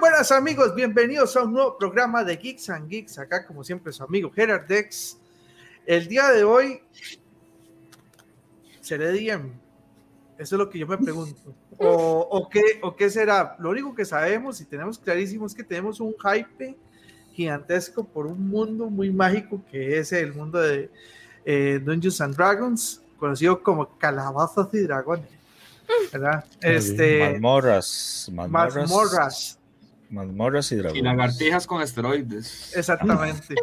buenas amigos, bienvenidos a un nuevo programa de Geeks and Geeks. Acá, como siempre, su amigo Gerard Dex. El día de hoy seré DM. Eso es lo que yo me pregunto. O, o, qué, ¿O qué será? Lo único que sabemos y tenemos clarísimo es que tenemos un hype gigantesco por un mundo muy mágico que es el mundo de eh, Dungeons and Dragons, conocido como Calabazas y Dragones. ¿Verdad? Este, mazmorras, mazmorras, mazmorras. y dragones. Y lagartijas con esteroides. Exactamente.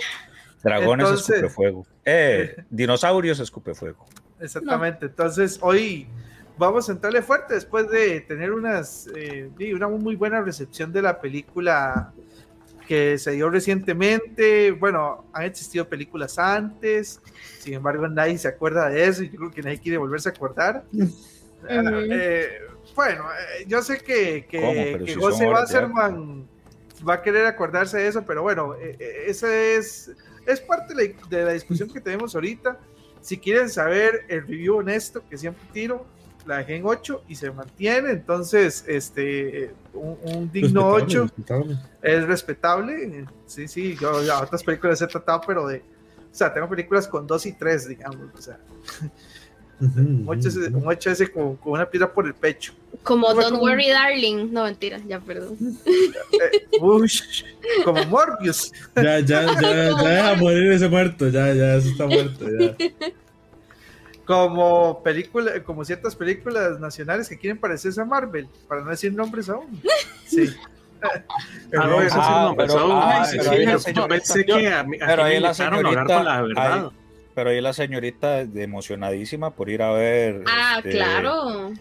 Dragones Entonces- escupe fuego. Eh, dinosaurios escupe fuego. Exactamente. Entonces, hoy vamos a entrarle fuerte después de tener unas, eh, una muy buena recepción de la película que se dio recientemente. Bueno, han existido películas antes, sin embargo, nadie se acuerda de eso y yo creo que nadie quiere volverse a acordar. Eh, bueno, eh, yo sé que, que, que si José Wasserman va a querer acordarse de eso, pero bueno, eh, eh, ese es, es parte de la, de la discusión que tenemos ahorita. Si quieren saber el review honesto que siempre tiro, la dejé en 8 y se mantiene, entonces este un, un digno 8 Respetable. es respetable. Sí, sí, yo ya otras películas he tratado, pero de, o sea, tengo películas con 2 y 3, digamos, o sea, Ujú, un 8 ese, ujú. un ocho ese con, con una piedra por el pecho. Como Don't como- Worry Darling. No, mentira, ya perdón. Eh, como Morbius. Ya, ya, ya, ya deja morir ese muerto, ya, ya, eso está muerto, ya. como película, como ciertas películas nacionales que quieren parecerse a Marvel, para no decir nombres aún. Sí. Pero Ah, Ah, ah, ahí la señorita- Pero ahí la señorita, emocionadísima por ir a ver. Ah, este, claro.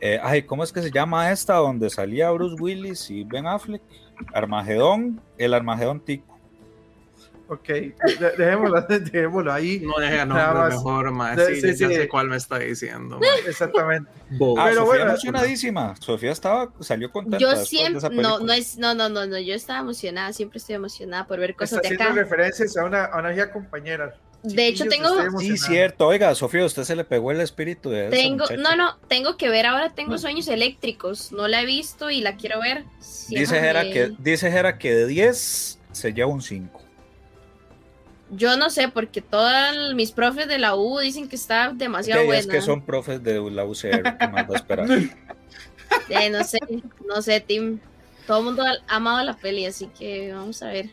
eh, ay, ¿cómo es que se llama esta? Donde salía Bruce Willis y Ben Affleck. Armagedón, el Armagedón Tico. ok, de- dejémoslo, dejémoslo ahí. No deje más. mejor, más. De- Sí, sí, ya sí. sé cuál me está diciendo. Exactamente. Bo- Ah, Pero Sofía bueno, emocionadísima. Sofía estaba, salió contenta. Yo después de esa siempre, no, no es, no, no, no, no, yo estaba emocionada, siempre estoy emocionada por ver cosas Está de haciendo acá. referencias a una, a una compañera. De hecho, tengo, Sí, cierto. Oiga, Sofía, a usted se le pegó el espíritu de esa tengo, muchacha. no, no, tengo que ver, ahora tengo sueños eléctricos, no la he visto y la quiero ver. Sí, Dice Jera que, dice Jera que de 10 se lleva un 5. Yo no sé, porque todos mis profes de la U dicen que está demasiado es buena. que son profes de la UCR, ¿qué más va a esperar? Eh, no sé, no sé, Tim. Todo el mundo ha amado la peli, así que vamos a ver.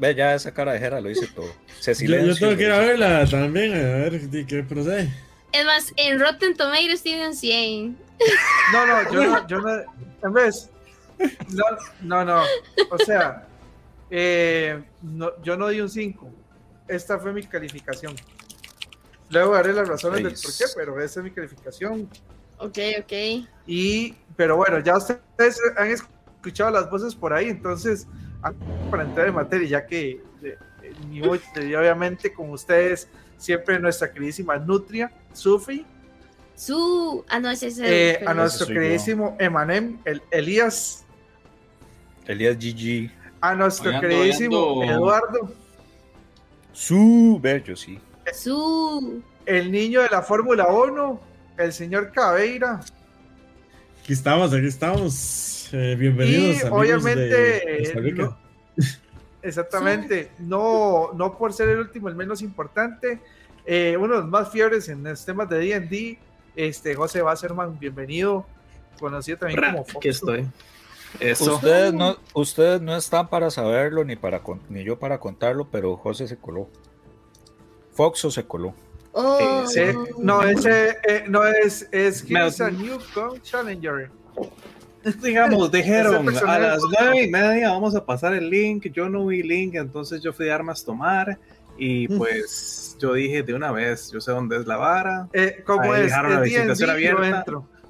Ve, ya esa cara de Jera lo hice todo. Se Yo, silencio. yo tengo que ir a verla también, a ver qué procede. Es más, en Rotten Tomatoes tiene un 100. No, no, yo no, yo no, en vez, no, no, no, o sea, eh, no, yo no di un 5, esta fue mi calificación. Luego daré las razones del por qué, pero esa es mi calificación. Ok, ok. Y, pero bueno, ya ustedes han escuchado las voces por ahí, entonces, para entrar en materia, ya que eh, obviamente, como ustedes, siempre nuestra queridísima Nutria, Sufi, Su. Ah, no, ese es el. eh, a nuestro yo. queridísimo Emanem, el Elías, Elías GG. a nuestro queridísimo Eduardo, Su bello, sí. Su. el niño de la Fórmula 1, el señor Cabeira, Aquí estamos, aquí estamos. Eh, bienvenidos. Y, obviamente, de no- exactamente, no, no por ser el último, el menos importante, eh, uno de los más fiebres en los temas de D&D, este, José Wasserman, bienvenido, conocido también como Fox. Aquí estoy. Eso. Ustedes no, ustedes no están para saberlo ni para ni yo para contarlo, pero José se coló. Foxo se coló. Oh. Sí, no, ese eh, no es, es Here's a New Challenger. Digamos, dijeron a las nueve y media vamos a pasar el link. Yo no vi link, entonces yo fui de armas tomar. Y pues yo dije de una vez, yo sé dónde es la vara. Eh, como Ahí es, dejaron la visitación abierta.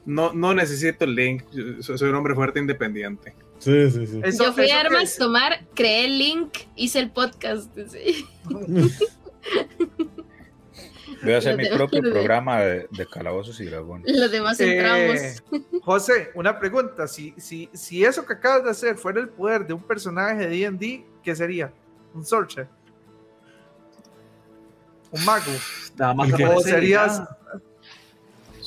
No, no necesito el link. yo soy, un hombre fuerte independiente. Sí, sí, sí. Eso- Yo fui a que- Armas Tomar, creé el link, hice el podcast. sí. Voy a hacer mi propio programa de, de calabozos y dragones. Los demás Eh, entramos. José, una pregunta. Si, si, si eso que acabas de hacer fuera el poder de un personaje de D&D, ¿qué sería? ¿Un sorcerer? ¿Un mago? Nada más ¿Qué? ¿O aparece y serías, ya.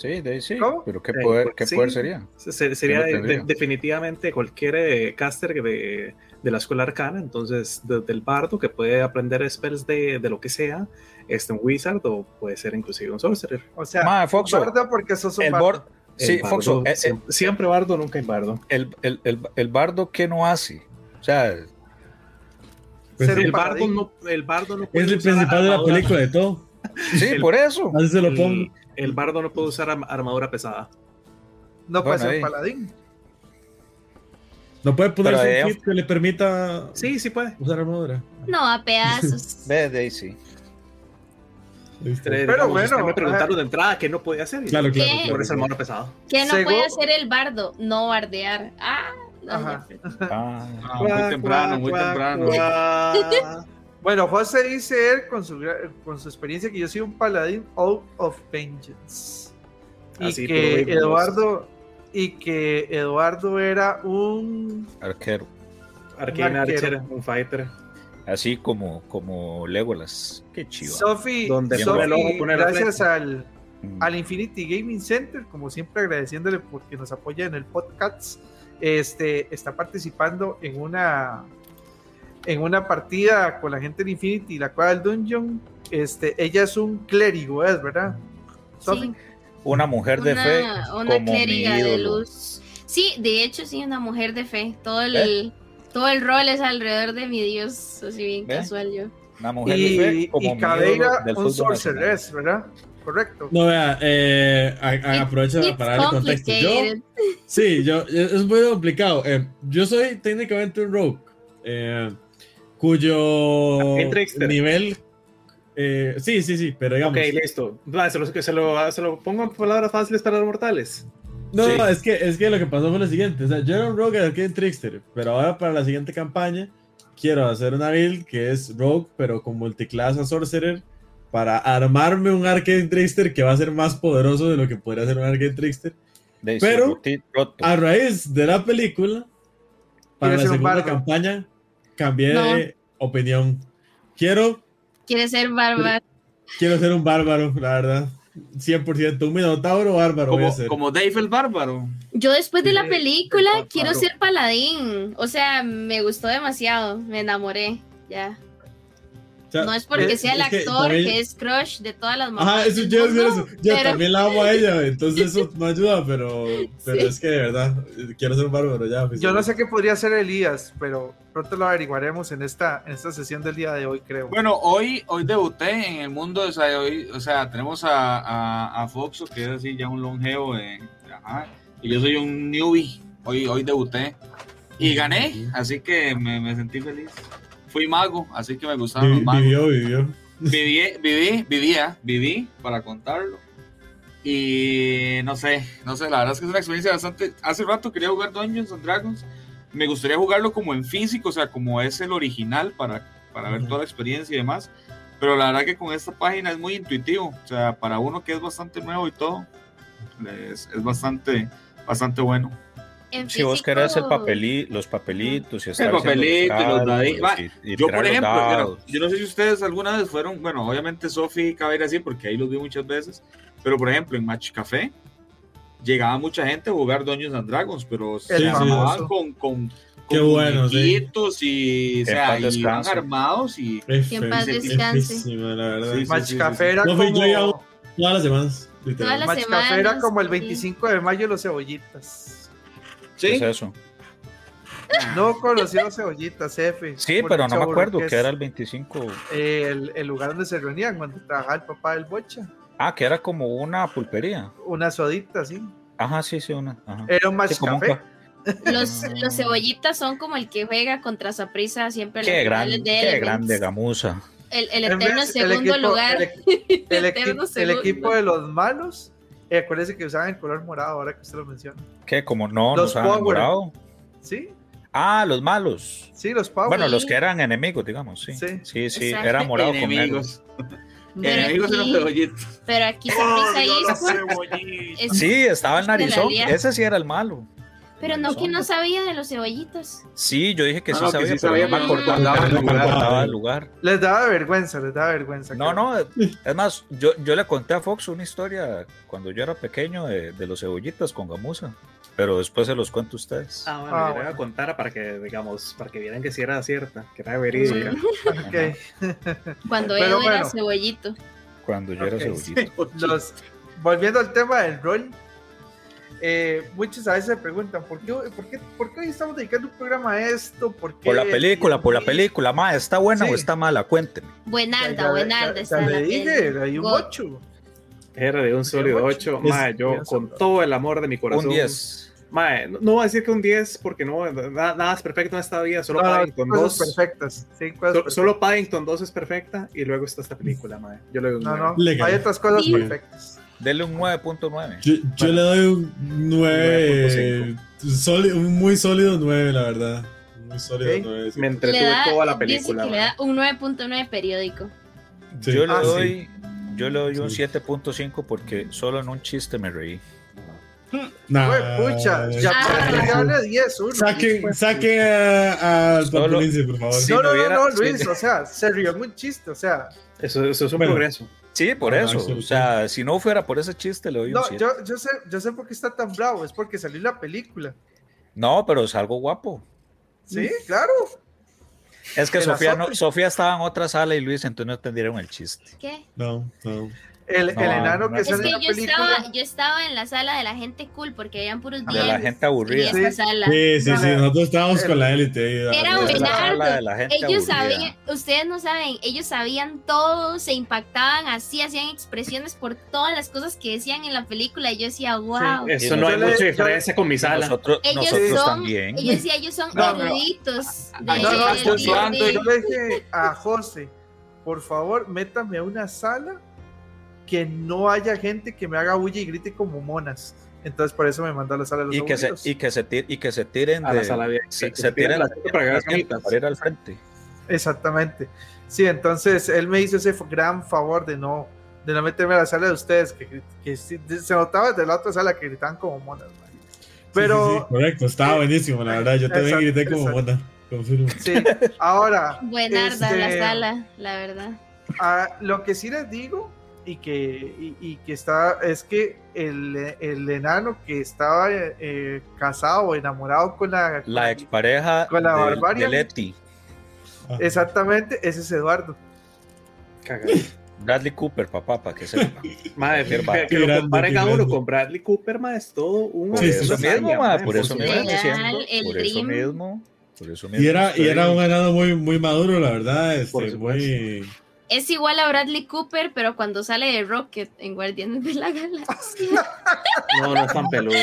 Sí, de ahí sí. ¿Cómo? Pero ¿qué Eh, poder, qué sí. poder sería? Se- Sería de- definitivamente cualquier eh, caster de, de la escuela arcana, entonces desde el bardo que puede aprender spells de, de lo que sea, este un wizard o puede ser inclusive un sorcerer. O sea, Mae, Foxo, bardo porque sos un El bardo. sí, El bardo, Foxo, eh, eh, siempre, siempre bardo, nunca hay bardo. el, el, el, el bardo, ¿qué no hace? O sea, Pues Ser sí, un El bardo, no, el bardo no puede es el principal de la película de todo. sí, El- por eso. Así se lo el- pongo. El, bardo no puede usar arm- armadura pesada. No puede Bueno, ser ahí. paladín. No puede ponerse Pero un kit que le permita Sí, sí puede. usar armadura. No, a pedazos. Ve, Daisy. Pero bueno, me preguntaron de entrada qué no podía hacer. Claro, claro. ¿Qué? Por claro. armadura pesada. ¿Qué no Según- puede hacer el bardo? No bardear. Ah, no. Ah, Ah, muy temprano, muy temprano. Bueno, José dice él con su, gra- con su experiencia que yo soy un paladín out of vengeance. Y Así, que Eduardo y que Eduardo era un arquero. Arquero. Archer, un fighter. Así como, como Legolas. Qué chido. La gracias al, Mm. al Infinity Gaming Center, como siempre agradeciéndole porque nos apoya en el podcast, este, está participando en una en una partida con la gente de Infinity, la cual del Dungeon, este, ella es un clérigo, ¿es verdad? Sí, Una mujer de fe una, como mi clériga de luz. Sí, de hecho, sí, una mujer de fe. Todo el, todo el rol es alrededor de mi Dios, así bien casual yo. Una mujer de Y, fe como y Cadeira, un sorceress, ¿verdad? Correcto. No, vea, eh, a- a- aprovecho It's para darle contexto. Yo, complicated. sí, yo, es muy complicado. Eh, yo soy técnicamente un rogue, eh, cuyo nivel... eh, sí, sí, sí, pero digamos... Ok, listo. Va, se, lo, se, lo, se lo pongo en palabras fáciles para los mortales. No, Sí. no, es que, es que lo que pasó fue lo siguiente. O sea, yo era un rogue Arcane Trickster, pero ahora para la siguiente campaña quiero hacer una build que es rogue, pero con multiclass a sorcerer, para armarme un Arcane Trickster que va a ser más poderoso de lo que podría ser un Arcane Trickster. Pero-. A raíz de la película, para la segunda campaña, cambié No. de opinión. Quiero, Quiere ser bárbaro. quiero ser un bárbaro, la verdad. 100%, un minotauro bárbaro Como, ser. como Dave el Bárbaro. Yo después de la película el quiero ser paladín. O sea, me gustó demasiado. Me enamoré. Ya. Sea, No es porque es- sea el es que actor que, también- es crush de todas las mamás. Ajá, eso yo mundo, eso. Yo pero- también la amo a ella, entonces eso no ayuda, pero, pero Sí. es que de verdad, eh, quiero ser un bárbaro ya. Yo no sé qué podría ser Elías, pero pronto lo averiguaremos en esta, en esta sesión del día de hoy, creo. Bueno, hoy, hoy debuté en el mundo, o sea, hoy, o sea tenemos a, a, a Foxo, que es así ya un longevo, de, ajá, y yo soy un newbie, hoy, hoy debuté y gané, así que me, me sentí feliz. Fui mago, así que me gustaron los magos. Vivió, vivió. Viví, viví, vivía, viví para contarlo. Y no sé, no sé, la verdad es que es una experiencia bastante. Hace rato quería jugar Dungeons and Dragons. Me gustaría jugarlo como en físico, o sea, como es el original para, para ver toda la experiencia y demás. Pero la verdad que con esta página es muy intuitivo. O sea, para uno que es bastante nuevo y todo, es, es bastante, bastante bueno. En Si vos querés el papelí, los papelitos y estar El papelito y los dados dadi- y- y Yo, por ejemplo, yo no, yo sé si ustedes alguna vez fueron, bueno, obviamente Sofi y Caber así, porque ahí los vi muchas veces, pero por ejemplo en Match Café llegaba mucha gente a jugar Dungeons and Dragons, pero se armaban famoso. con, con, Qué con bueno, sí. y, o sea, y descanse. armados y en paz descanse. feísimo, la verdad. Sí, Match sí, Café sí. era No, yo como, iba Todas las semanas, Todas las- Match Café era semanas, como el sí. 25 de mayo los cebollitas. ¿Sí? ¿Qué es eso? No conocí los cebollitas, F. Sí, pero el no me acuerdo que era el 25. eh, el, el lugar donde se reunían cuando trabajaba el papá del bocha. Ah, que era como una pulpería. Una sodita, sí. Ajá, sí, sí, una. Ajá. Era un match Sí, un café. ca- Los, los cebollitas son como el que juega contra Saprisa siempre. Qué, gran, de qué Elements. grande gamuza. El, el En eterno vez- segundo equipo- lugar. El, el El equipo, eterno el segundo. equipo de los malos. Eh, acuérdese que usaban el color morado ahora que usted lo menciona. ¿Qué? Como no, Los Power. enamorado. ¿Sí? Ah, los malos. Sí, los Power. Bueno, los que eran enemigos, digamos, sí. Sí. Sí, sí, era morado con negro. Enemigos. Pero Enemigos aquí- cebollitos. Pero aquí Saprisa hizo. es- Sí, estaba el narizón. Ese sí era el malo. Pero no que no sabía de los cebollitos. Sí, yo dije que No, sí no, que sabía, sí pero sabía, pero no el lugar. Les daba vergüenza, les daba vergüenza. No, no, es más, yo, yo le conté a Fox una historia cuando yo era pequeño de, de los cebollitas con gamuza, pero después se los cuento a ustedes. Ah, bueno, Ah, yo le voy a contar para que, digamos, para que vieran que sí era cierta, que era verídica. Ok. Cuando Edo era cebollito. Cuando yo era. Los, volviendo al tema del rol, eh, muchos a veces se preguntan, ¿por qué, por, qué, ¿por qué hoy estamos dedicando un programa a esto? ¿Por, qué Por la película, por la película, ma, ¿está buena Sí. o está mala? Cuénteme. Buenarda, ya- buenarda ya- está ya le dije, hay un God. 8. Era de un sólido ocho. 8. Es- Mae, yo es- con todo el amor de mi corazón. Un 10. Mae, no, no voy a decir que un 10 porque no, nada, nada es perfecto en esta vida, solo No, Paddington cosas 2. perfectas. Sí, cosas So- Solo. Paddington 2 es perfecta y luego está esta película, mae. Yo le doy un No, no, Legal. hay otras cosas Sí. perfectas. Dele un 9.9. Yo, yo le doy un 9. 9.5. un muy sólido 9, la verdad. Muy sólido Ok. 9. sí. Me Le entretuve da, toda la película. le da un 9.9 periódico. Sí. Yo le Ah, sí. doy, yo le doy un Sí. 7.5 porque solo en un chiste me reí. Nah, pucha, ya Ah. para que hable 10, uno. Saquen, saquen a- al Solo- por favor. Sí. no, no no, no, sí. Luis, o sea, se rió en un chiste, o sea, Eso, eso es un Bueno. progreso. Sí, por eso. O sea, si no fuera por ese chiste, le doy un no, 7. yo, yo sé, yo sé por qué está tan bravo, es porque salió la película, No, pero es algo guapo. sí, claro, Es que Sofía, no. Sofía estaba en otra sala y Luis entonces no entendieron el chiste. ¿Qué? No, no. El, el No, enano no. que sale en la yo película, estaba, yo estaba en la sala de la gente cool porque habían puros De la gente aburrida. en esta Sí. sala. Sí, sí, sí. No, Nosotros estábamos el- con la élite Era gente Ellos sabían, ustedes no saben, ellos sabían todo, se impactaban así, hacían expresiones por todas las cosas que decían en la película y yo decía, wow. Eso no hay yo le- mucha yo- diferencia con mi sala. Nosotros, Ellos nosotros son, también. ellos decía, ellos son No, eruditos. no, no, de- yo, de- yo- de- yo le dije a José, por favor, métame a una sala que no haya gente que me haga bulla y grite como monas. Entonces por eso me mandó a la sala de los Y que, se, y, que se tir- y que se tiren A la de- sala de- se, que se se tiren tiren la para ir al frente. Exactamente. Sí, entonces él me hizo ese gran favor de no, de no meterme a la sala de ustedes, que, que sí- se notaba desde la otra sala que gritaban como monas. man. Sí, Pero sí, sí, correcto, estaba buenísimo, la verdad. Yo también Exacto, grité como exacto. mona. Confirmo. sí, ahora, Buenarda la Este- sala, la verdad. lo que sí les digo y que, y, y que está, es que el, el enano que estaba eh, casado o enamorado con la... con La expareja Con la de, Ajá. Exactamente, ese es Eduardo. Cagado. Bradley Cooper, papá, para que sepa. Madre, que, que lo comparen a uno con Bradley Cooper, ma, es todo un Por eso mismo, por eso mismo por eso mismo, por eso mismo Y era, y era un ganado muy, muy maduro, la verdad. Por Este, supuesto. muy. Es igual a Bradley Cooper, pero cuando sale de Rocket en Guardianes de la Galaxia. No, no es tan peludo.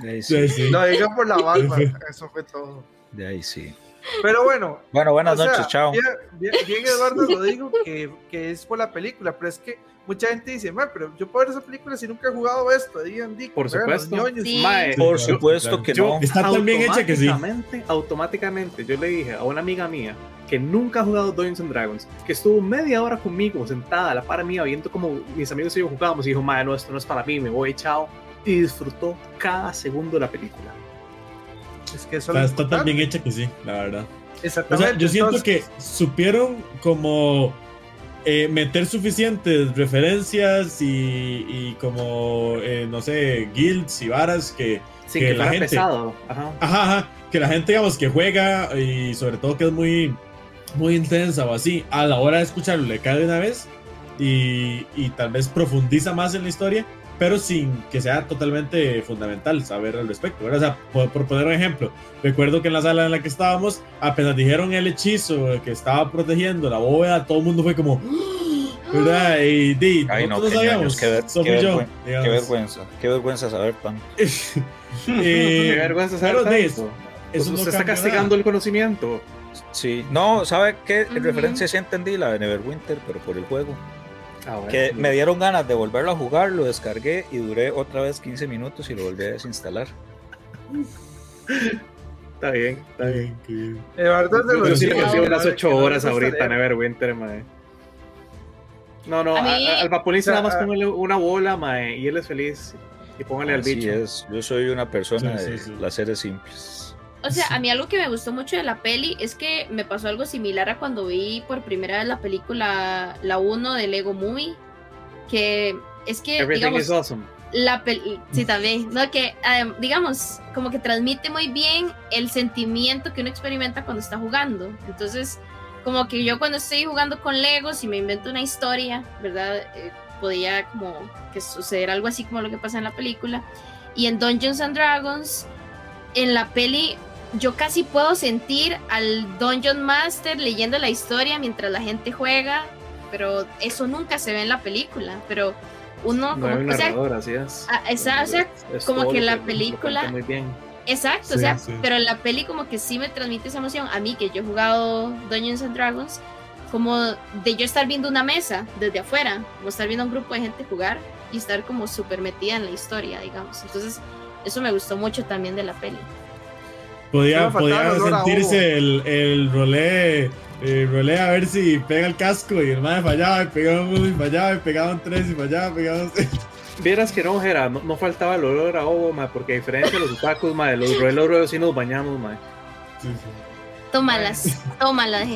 De ahí sí. Lo digo por la barba, eso fue todo. de ahí sí. Pero bueno, Bueno, buenas sea, noches, chao. Bien, bien- bien Eduardo lo digo que, que es por la película, pero es que mucha gente dice, "Ma, pero yo puedo ver esa película si nunca he jugado esto. Por supuesto. ñoños". Sí. Mae, Por supuesto claro. que yo no. Está tan bien hecha que sí. automáticamente- Automáticamente, yo le dije a una amiga mía que nunca ha jugado Dungeons and Dragons, que estuvo media hora conmigo, sentada a la par mía, viendo como mis amigos y yo jugábamos, y dijo, madre, no, esto no es para mí, me voy, chao. Y disfrutó cada segundo de la película. Es que eso Está, es está tan bien hecha que sí, la verdad. O Exactamente. sea, yo siento entonces, que supieron como eh, meter suficientes referencias y, y como, eh, no sé, guilds y varas que, Sin Que que, la gente- pesado. Ajá. ajá, ajá, que la gente, digamos, que juega y sobre todo que es muy, muy intensa o así, a la hora de escucharlo le cae de una vez y, y tal vez profundiza más en la historia, pero sin que sea totalmente fundamental saber al respecto. ¿verdad? O sea, por, por poner un ejemplo, recuerdo que en la sala en la que estábamos, apenas dijeron el hechizo que estaba protegiendo la bóveda, todo el mundo fue como... ¿Verdad? Y, di, Ay, no, qué sabíamos, qué ver- qué yo, vergüenza, digamos. Qué vergüenza, qué vergüenza saber tanto. Eh, Qué vergüenza pero saber de tanto. eso, Pues no usted está castigando el conocimiento. Sí, no, ¿sabe qué? Ujú. Referencia sí entendí, la de Neverwinter, pero por el juego. Ah, bueno. Que me dieron ganas de volverlo a jugar, lo descargué y duré otra vez 15 minutos y lo volví a desinstalar. Está bien, está bien. Qué bien. Eduardo es de los Yo sí le niños, consigo ¿no? las Que 8 no horas gusta ahorita. Neverwinter, mae. No, no, A a- mí- a- al sea, nada más a- póngale una bola, mae, y él es feliz. Y póngale al Así bicho. es, yo soy una persona Sí, sí, de sí. las seres simples. O sea, a mí algo que me gustó mucho de la peli es que me pasó algo similar a cuando vi por primera vez la película, la 1 de Lego Movie, que es que, Everything digamos, is awesome. la peli, sí también, no que adem- digamos, como que transmite muy bien el sentimiento que uno experimenta cuando está jugando. Entonces, como que yo cuando estoy jugando con Legos y me invento una historia, ¿verdad? Eh, podía como que suceder algo así como lo que pasa en la película. Y en Dungeons and Dragons, en la peli, yo casi puedo sentir al Dungeon Master leyendo la historia mientras la gente juega, pero eso nunca se ve en la película. Pero uno, No hay como, un o sea, narrador, así es. Ah, esa- o sea, Es como que la película- cuenta Muy bien. Exacto, o Sí, sea, sí. pero en la peli como que sí me transmite esa emoción. A mí que yo he jugado Dungeons and Dragons, como de yo estar viendo una mesa desde afuera, como estar viendo a un grupo de gente jugar y estar como súper metida en la historia, digamos. Entonces, eso me gustó mucho también de la peli. Podía, podía sentirse el, el rolé, el rolé a ver si pega el casco y el madre fallaba y pegaba uno y fallaba y pegaban tres y fallaba, pegaban seis. Vieras que no, Jera, no, no faltaba el olor a ovo, ma, porque a diferencia de los tacos, ma, de los roelos sí nos bañamos, ma. Sí, sí. Tómalas, tómalas.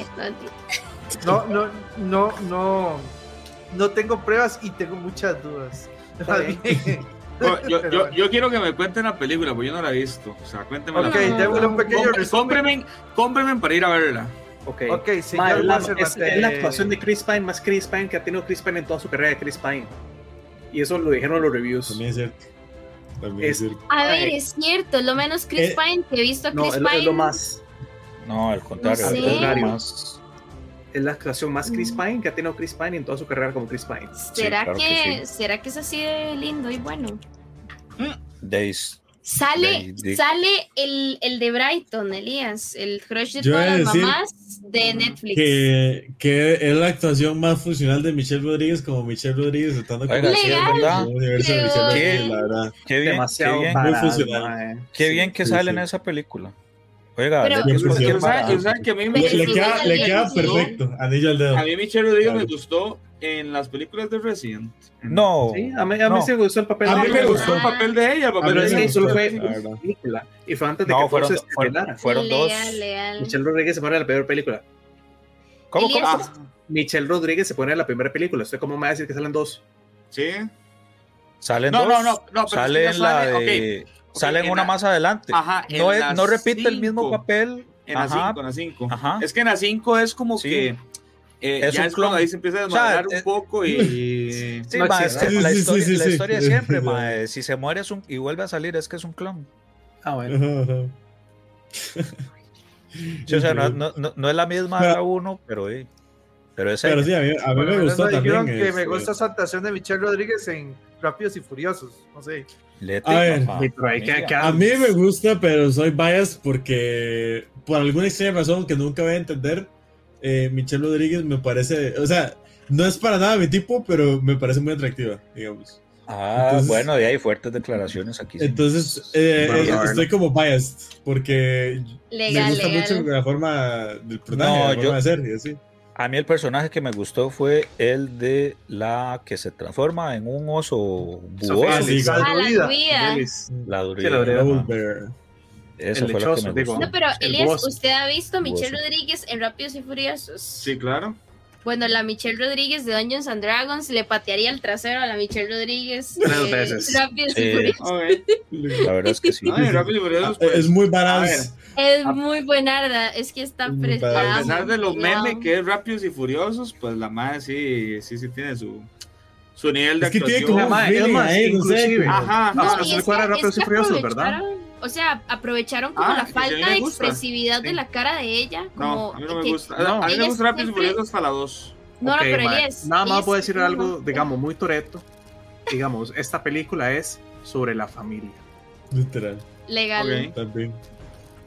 No, no, no, no, no tengo pruebas y tengo muchas dudas. Está bien. Bueno, yo, yo, quiero que me cuenten la película, porque yo no la he visto. O sea, cuénteme Ok, la démosle un pequeño resumen. Cómprenme, cómprenme para ir a verla. Ok. Ok, Ma, señor es, la, es- es la actuación de Chris Pine más Chris Pine que ha tenido Chris Pine en toda su carrera de Chris Pine. Y eso lo dijeron los reviews. También es cierto. También es, Es- cierto. A ver, es cierto, lo menos Chris Eh, Pine que he visto a No, Chris es, lo- es Pine. lo más. No, al contrario, No al contrario, más. Es la actuación más Chris Mm. Pine que ha tenido Chris Pine en toda su carrera como Chris Pine. ¿Será, claro que, que ¿Será que es así de lindo y bueno? Days. Sale, di- sale el, el de Brighton, Elías, el crush de Yo todas las mamás de Netflix. Que, que es la actuación más funcional de Michelle Rodríguez como Michelle Rodríguez tratando con sí, Legal. verdad. el universo de Qué. Rodríguez, la verdad. Qué bien, Demasiado qué bien, barato, muy funcional. eh. qué Sí. bien que sí, sale sí. en esa película. Oiga, Pero- ya que a mí, Le, le queda, le queda perfecto, anillo al dedo. a mí Michelle Rodríguez me gustó en las películas de Resident. No, Sí, a mí, a mí No. gustó el papel A de mí A mí me ella. gustó el papel de ella, Pero es ella. que solo fue película. Y fue antes de no, que fueron, se fueron, dos. Leal, leal. Michelle Rodríguez se pone en la primera película. ¿Cómo, cómo? Ah, Michelle Rodríguez se pone en la primera película. ¿Usted cómo me va a decir que salen dos? sí. Salen No, dos. no, no, no, pero sale es que en ya la sale, de. Salen en una la- más adelante. Ajá, no, es- la no repite el mismo cinco. papel. En la Ajá. 5, en la 5. Ajá. Es que en la 5 es como Sí. que. eh, Es ya un es cuando clon. ahí se empieza a O sea, desmadrar un poco y. Sí, No ma, es que la Sí, sí, historia, sí, la sí. historia siempre, Sí. ma, eh, si se muere es un, y vuelve a salir, es que es un clon. Ah, bueno. Sí, o sea, no, no, no, es la misma de la 1, pero, eh, pero es Pero ella. sí, a mí, a mí me gustó no dijeron también. que este, me gusta esa actuación de Michelle Rodríguez en Rápidos y Furiosos. No sé. Lete, A ver, papá, A mí me gusta, pero soy bias porque por alguna extraña razón que nunca voy a entender, eh, Michelle Rodríguez me parece, o sea, no es para nada mi tipo, pero me parece muy atractiva, digamos. Ah, Entonces- bueno, de ahí fuertes declaraciones aquí. Entonces, eh, eh, estoy como biased porque me gusta legal. mucho la forma del personaje, No, la yo- forma de ser y así. A mí el personaje que me gustó fue el de la que se transforma en un oso buoso. Ah, sí, la druida. Esa El fue la que me digo. gustó. No, pero El Elías. ¿usted ha visto a Michelle. Rodríguez en Rápidos y Furiosos? Sí, claro. Bueno, la Michelle Rodríguez de Dungeons and Dragons le patearía el trasero a la Michelle Rodríguez Tres veces. Rápidos Sí. y Furiosos. Ok. La verdad es que sí. Ay, Rápido y Furiosos, pues, es muy a badass. Es muy buenarda, es que está padre. A pesar de los memes que es Rápidos y Furiosos, pues la madre sí, sí, sí tiene su, su nivel de Es que tiene actuación. como un feeling no sé. inclusive. Ajá, No, no, es que- Rápidos es y Furiosos, ¿verdad? O sea, aprovecharon como Ah, la falta de expresividad de Sí. la cara de ella. Como No, a mí no me que- gusta. no. a mí me gusta Rápidos y siempre- Furiosos hasta la 2. No, Ok, no, pero es. Nada más puedo decir algo, digamos, muy toreto. Digamos, esta película es sobre la familia. Literal, Legal, Ok. también.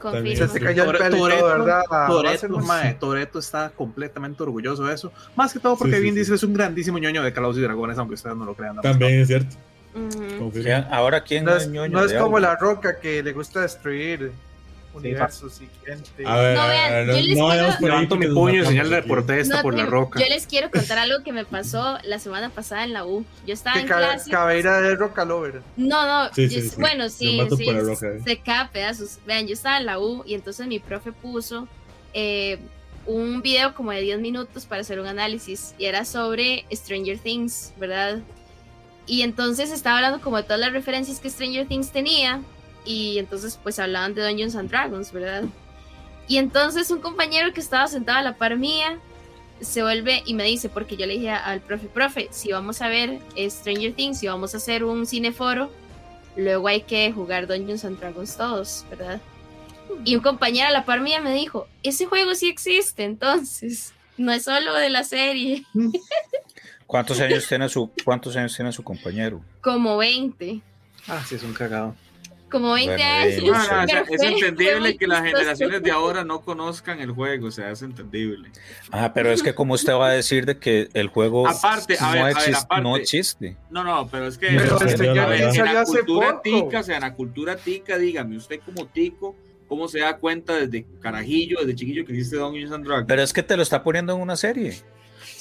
confirmo. Se cayó el y Toretto- ¿verdad? Mae, Toretto está completamente orgulloso de eso. Más que todo porque Sí, sí, Vin sí. Diesel es un grandísimo ñoño de Calabozos y Dragones, aunque ustedes no lo crean. También es cierto. Confirmo. ¿Quién- Ahora, ¿quién No es, ñoño no es como algo? la roca que le gusta destruir universo siguiente. A ver, No, a vean, ver, yo les no quiero- por Levanto mi puño matamos señal de protesta No, por la roca. Yo les quiero contar algo que me pasó la semana pasada en la U. Yo estaba Que en clase. cabellera de Roca Lover. No, no, Sí, yo- sí, sí. bueno, sí, sí, roca, eh. se cae a pedazos. Vean, yo estaba en la U y entonces mi profe puso eh, un video como de 10 minutos para hacer un análisis y era sobre Stranger Things, ¿verdad? Y entonces estaba hablando como de todas las referencias que Stranger Things tenía y entonces pues hablaban de Dungeons and Dragons, ¿verdad? Y entonces un compañero que estaba sentado a la par mía se vuelve y me dice, porque yo le dije al profe, profe, si vamos a ver eh, Stranger Things, si vamos a hacer un cineforo, luego hay que jugar Dungeons and Dragons todos, ¿verdad? Y un compañero a la par mía me dijo, ese juego sí existe, entonces, no es solo de la serie, ¿Cuántos años tiene su, cuántos años tiene su compañero? como 20, Ah, sí, es un cagado. como 20 Bueno, años. No, no, o sea, pero es entendible que las generaciones de ahora no conozcan el juego, o sea, es entendible. Ah, pero es que como usted va a decir de que el juego Aparte, a no, ver, a ver, existe, aparte. no existe. No, no, pero es que No, Pero este perdió, ya la a en la cultura poco. tica, o sea, en la cultura tica, dígame, usted como tico, ¿cómo se da cuenta desde carajillo, desde chiquillo que existe Dungeons and Dragons? Pero es que te lo está poniendo en una serie.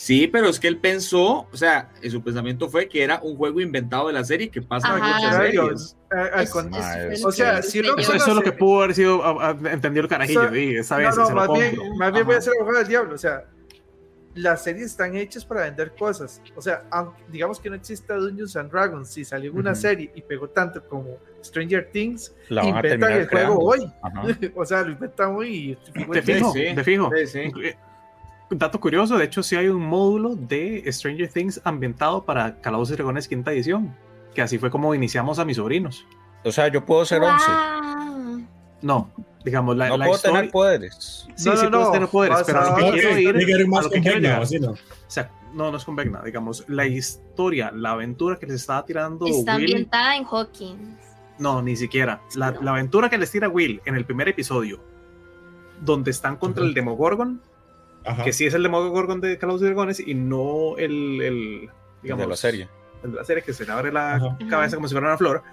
Sí, pero es que él pensó, o sea, en su pensamiento fue que era un juego inventado de la serie que pasa en muchas series. eh, lo o sea, que si lo-. Eso, eso es lo que pudo haber sido entendido el carajillo. O sea, esta No, vez no, lo más bien, más bien voy a ser abogado del diablo. O sea, las series están hechas para vender cosas. O sea, aunque digamos que no exista Dungeons and Dragons, si salió una Ujú. serie y pegó tanto como Stranger Things, La van a inventan el juego creando. hoy. Ajá. o sea, lo inventan hoy y De fijo, Sí, sí. de fijo. Sí, sí. Eh, Dato curioso, de hecho sí hay un módulo de Stranger Things ambientado para Calabozos y Dragones quinta edición, que así fue como iniciamos a mis sobrinos. O sea, yo puedo ser 11. Wow. No, digamos, la, No la puedo historia... tener poderes. Sí, No, sí no, puedes tener poderes, pero a lo que quiero ir... A lo que quiero Vecna, llegar. ¿o así no? O sea, no, no es con Vecna, digamos, la historia, la aventura que les estaba tirando Está Will... ambientada en Hawkins. No, ni siquiera. La, la aventura que les tira Will en el primer episodio, donde están contra Ujú. el Demogorgon, Ajá. que sí es el Demogorgon de Calabozos y Dragones y no el, el digamos, de la serie. el de la serie que se le abre la Ajá. cabeza como si fuera una flor.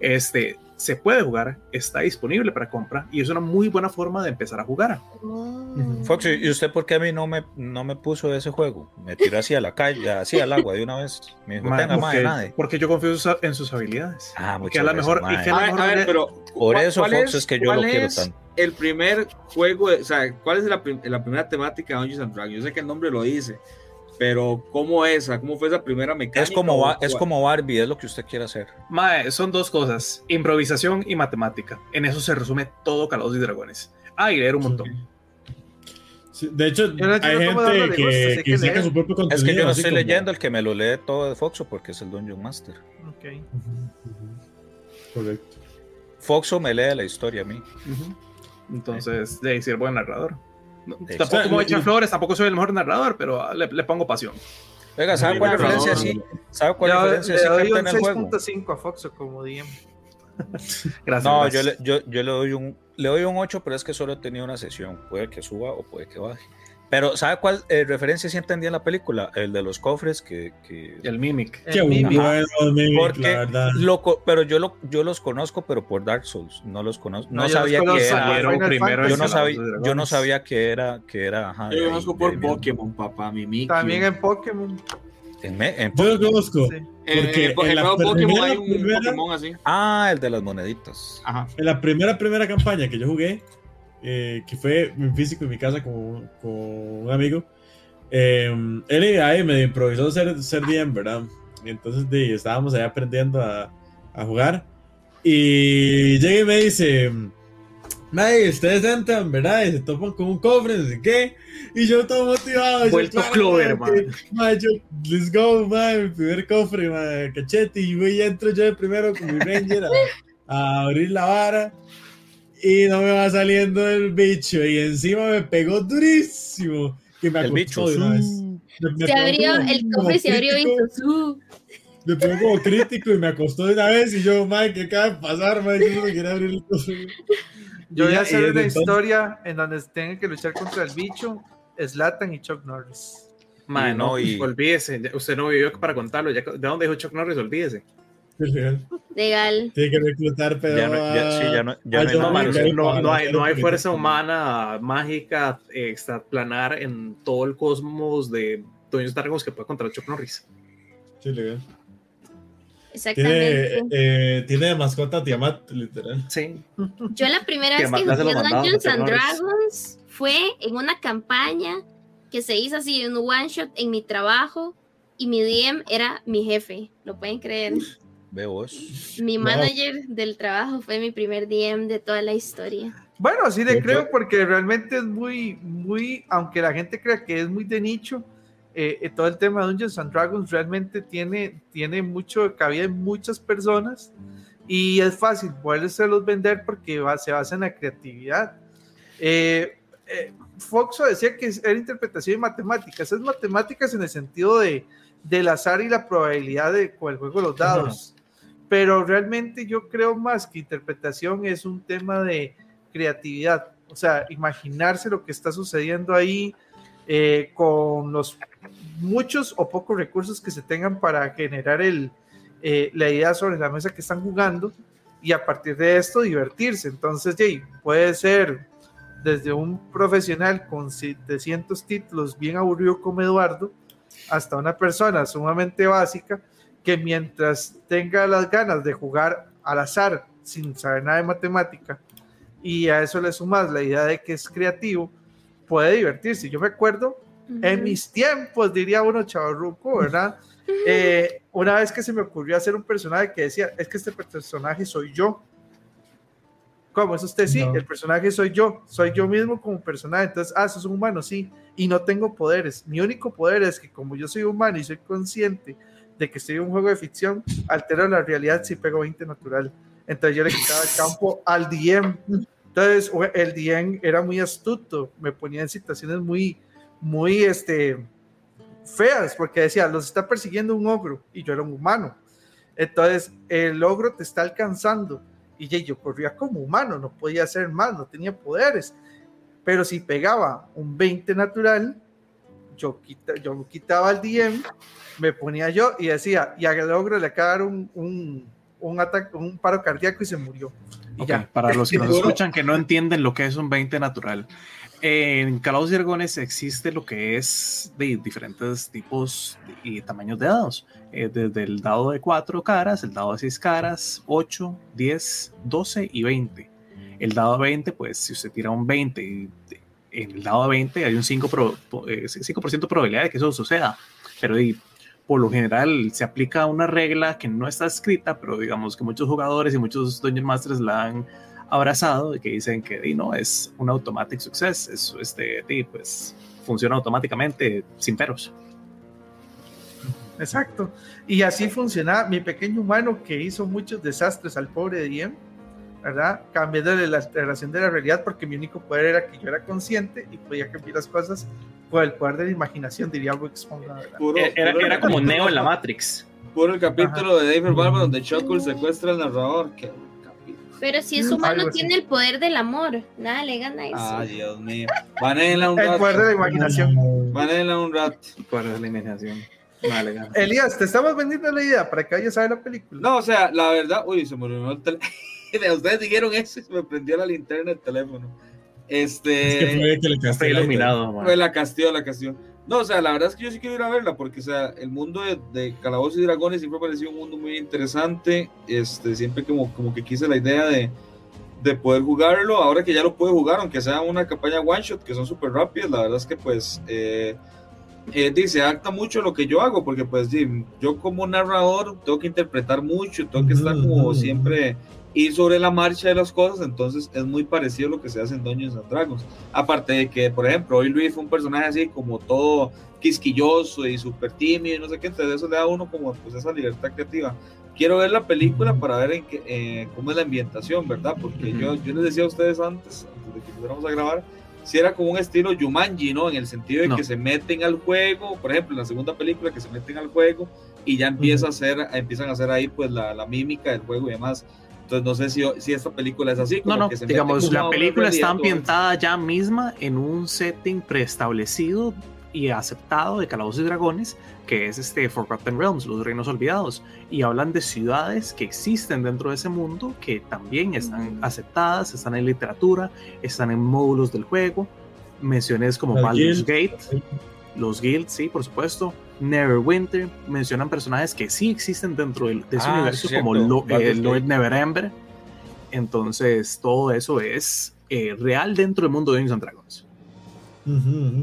Este se puede jugar, está disponible para compra y es una muy buena forma de empezar a jugar. Oh. Foxy, ¿y usted por qué a mí no me, no me puso ese juego? Me tiró así a la calle, así al agua de una vez. Me dijo, Ma- tenga más porque, de nada. porque yo confío en sus- habilidades. Ah, que muchas a lo gracias, mejor, y que a mejor a ver, pero Por ¿cuál- eso, Fox, es que yo lo quiero es tanto. El primer juego, o sea, ¿cuál es la, la primera temática de Dungeons and Dragons? Yo sé que el nombre lo dice, pero ¿cómo es? ¿Cómo fue esa primera mecánica? Es como, es como Barbie, es lo que usted quiere hacer. Mae, son dos cosas, improvisación y matemática. En eso se resume todo Calabozos y Dragones. Ah, y leer un montón. Sí, de hecho, Yo no hay gente gusto, que, sí que que saca leer. su propio contenido. Es que yo no estoy como- leyendo, el que me lo lee todo de Foxo porque es el Dungeon Master. Ok. Ujú. Correcto. Foxo me lee la historia a mí. Entonces, de ser buen narrador. No, tampoco me voy a echar flores, tampoco soy el mejor narrador, pero le, le pongo pasión. Oiga, ¿sabe cuál referencia sí? ¿Sabe cuál referencia le sí doy capta un en el juego? 6.5 a Foxo como DM. Gracias. No, gracias. yo le, yo, yo le doy un le doy un 8, pero es que solo he tenido una sesión. Puede que suba o puede que baje. Pero, ¿sabe cuál eh, referencia sí entendí en la película? El de los cofres que... que El Mimic. Qué El Mimic. bueno, Mimic, Porque la verdad. lo co- pero yo, lo, yo los conozco, pero por Dark Souls. No los conozco. No, No, sabía que era. Yo no, sabía, yo no sabía que era, que era ajá, Yo ahí, conozco por. Pokémon, papá, mi También en Pokémon. En me- en- Yo lo conozco. Sí. Porque en el, en en la Pokémon primera- hay un primera- Pokémon así. ah, el de las moneditas. Ajá. En la primera, primera campaña que yo jugué, eh, que fue en físico en mi casa con, con un amigo, eh, él y ahí me improvisó ser, ser bien, ¿verdad? Entonces de, estábamos ahí aprendiendo a, a jugar. Y llega y me dice, May, ustedes entran, ¿verdad? Y se topan con un cofre, no sé qué. Y yo todo motivado. yo, Vuelto claro, Clover, mae, man. mae, yo, let's go, man, mi primer cofre, man, cachete. Y voy y entro yo de primero con mi Ranger a, a abrir la vara. Y no me va saliendo el bicho. Y encima me pegó durísimo. Que me El acostó bicho. de una vez. Me- me Se abrió, el cofre se abrió y su. Me pegó como crítico y me acostó de una vez. Y yo, man, ¿qué acaba de pasar? Yo no quería abrir el cofre. Yo Y voy ya- a hacer una entonces- historia en donde tengan que luchar contra el bicho, Slatan y Chuck Norris. Y no, no, y- olvídese. Usted no vivió para contarlo. Ya, ¿De dónde dijo Chuck Norris? Olvídese. Legal. Legal. Tiene que reclutar, pero. Ya no, ya, sí, ya no, ya a no hay John nada No, más. Wick. no, no hay, no hay Pero- fuerza humana mágica eh, extraplanar en todo el cosmos de Dungeons Dragons que puede contra Chuck Norris. Sí, legal. Exactamente. Tiene, eh, tiene de mascota a Tiamat, literal. Sí. Yo la primera vez que jugué Dungeons and. Dragons fue en una campaña que se hizo así, un one shot en mi trabajo y mi DM era mi jefe, lo pueden creer. Ve vos. Mi Wow. manager del trabajo fue mi primer DM de toda la historia. Bueno, sí le De creo hecho- porque realmente es muy, muy, aunque la gente crea que es muy de nicho, eh, eh, todo el tema de Dungeons and Dragons realmente tiene, tiene mucho cabida en muchas personas y es fácil poderlos vender porque va- se basa en la creatividad. Eh, eh, Foxo decía que era interpretación y matemáticas, es matemáticas en el sentido de, del azar y la probabilidad de, con el juego de los dados. Pero realmente yo creo más que interpretación es un tema de creatividad, o sea, imaginarse lo que está sucediendo ahí eh, con los muchos o pocos recursos que se tengan para generar el, eh, la idea sobre la mesa que están jugando y a partir de esto divertirse. Entonces, Jay, puede ser desde un profesional con 700 títulos bien aburrido como Eduardo hasta una persona sumamente básica que mientras tenga las ganas de jugar al azar sin saber nada de matemática y a eso le sumas la idea de que es creativo, puede divertirse. Yo me acuerdo en mis tiempos, diría uno chavarruco, ¿verdad? Eh, una vez que se me ocurrió hacer un personaje que decía, es que este personaje soy yo. ¿Cómo es usted? Sí, No. el personaje soy yo, soy yo mismo como personaje. Entonces, ah, sos un humano, sí, y no tengo poderes. Mi único poder es que como yo soy humano y soy consciente de que en un juego de ficción, altero la realidad si pego 20 natural. Entonces yo le quitaba el campo al DM. Entonces el DM era muy astuto, me ponía en situaciones muy, muy, este, feas, porque decía, los está persiguiendo un ogro y yo era un humano. Entonces el ogro te está alcanzando y yo corría como humano, no podía hacer más, no tenía poderes. Pero si pegaba un 20 natural, yo, quita, yo quitaba al DM, me ponía yo y decía, y al ogro le acaba de dar un, un, un ataque, un paro cardíaco y se murió. Y Ok, ya. Para los que nos escuchan que no entienden lo que es un 20 natural. En Calabozos y Dragones existe lo que es de diferentes tipos y tamaños de dados. Eh, desde el dado de 4 caras, el dado de 6 caras, 8, 10, 12 y 20. El dado de 20, pues si usted tira un 20, y en el dado de 20 hay un 5%, pro- po- eh, 5 probabilidad de que eso suceda. Pero y, por lo general se aplica una regla que no está escrita, pero digamos que muchos jugadores y muchos Dungeon Masters la han abrazado y que dicen que di, no, es un automatic success, es, este, di, pues funciona automáticamente sin peros. Exacto. Y así funcionaba mi pequeño humano que hizo muchos desastres al pobre Diem, ¿verdad? Cambiándole la alteración de la realidad porque mi único poder era que yo era consciente y podía cambiar las cosas por el poder de la imaginación, diría verdad. Puro- Era, era el como capítulo- Neo en la Matrix. Puro el capítulo de David Barber donde Chuckle secuestra al narrador. Qué capítulo. Pero si es humano, algo así. tiene el poder del amor. Nada le gana eso. Ay, Dios mío. Vanela un El poder de la rato. imaginación. Vanela un rato. ¿Cuál es la imaginación? Vale. Elías, te estamos vendiendo la idea para que vayas a ver la película. No, o sea, la verdad, uy, se me olvidó el teléfono. Ustedes dijeron eso y se me prendió la linterna del teléfono. Es que Este. fue que le la iluminado, man. Fue la castió, la castió. No, o sea, la verdad es que yo sí quiero ir a verla porque, o sea, el mundo de, de Calabozos y Dragones siempre ha parecido un mundo muy interesante. Este, siempre como, como que quise la idea de, de poder jugarlo. Ahora que ya lo puedo jugar, aunque sea una campaña one shot, que son súper rápidas, la verdad es que, pues, eh, eh, dice, acta mucho lo que yo hago, porque, pues, sí, yo como narrador tengo que interpretar mucho, tengo que estar como siempre ir sobre la marcha de las cosas, entonces es muy parecido a lo que se hace en Dungeons and Dragons. Aparte de que, por ejemplo, hoy Luis fue un personaje así como todo quisquilloso y súper tímido y no sé qué, entonces eso le da a uno como pues esa libertad creativa. Quiero ver la película para ver en qué, eh, cómo es la ambientación, ¿verdad? Porque Ujú. yo, yo les decía a ustedes antes, antes de que empezáramos a grabar, si era como un estilo Jumanji, ¿no? En el sentido de No. que se meten al juego, por ejemplo, en la segunda película que se meten al juego y ya empieza a hacer, empiezan a hacer ahí pues la, la mímica del juego y demás. Entonces no sé si, si esta película es así. No, como no, que se meten digamos, la película está ambientada ya misma en un setting preestablecido y aceptado de Calabozos y Dragones, que es este Forgotten Realms, los reinos olvidados, y hablan de ciudades que existen dentro de ese mundo que también están Mm. aceptadas, están en literatura, están en módulos del juego, menciones como Baldur's. Gate, los guilds, sí, por supuesto, Neverwinter, mencionan personajes que sí existen dentro del- de ese Ah, universo como Lo- eh, Gate. Neverember, entonces todo eso es eh, real dentro del mundo de Dungeons and Dragons.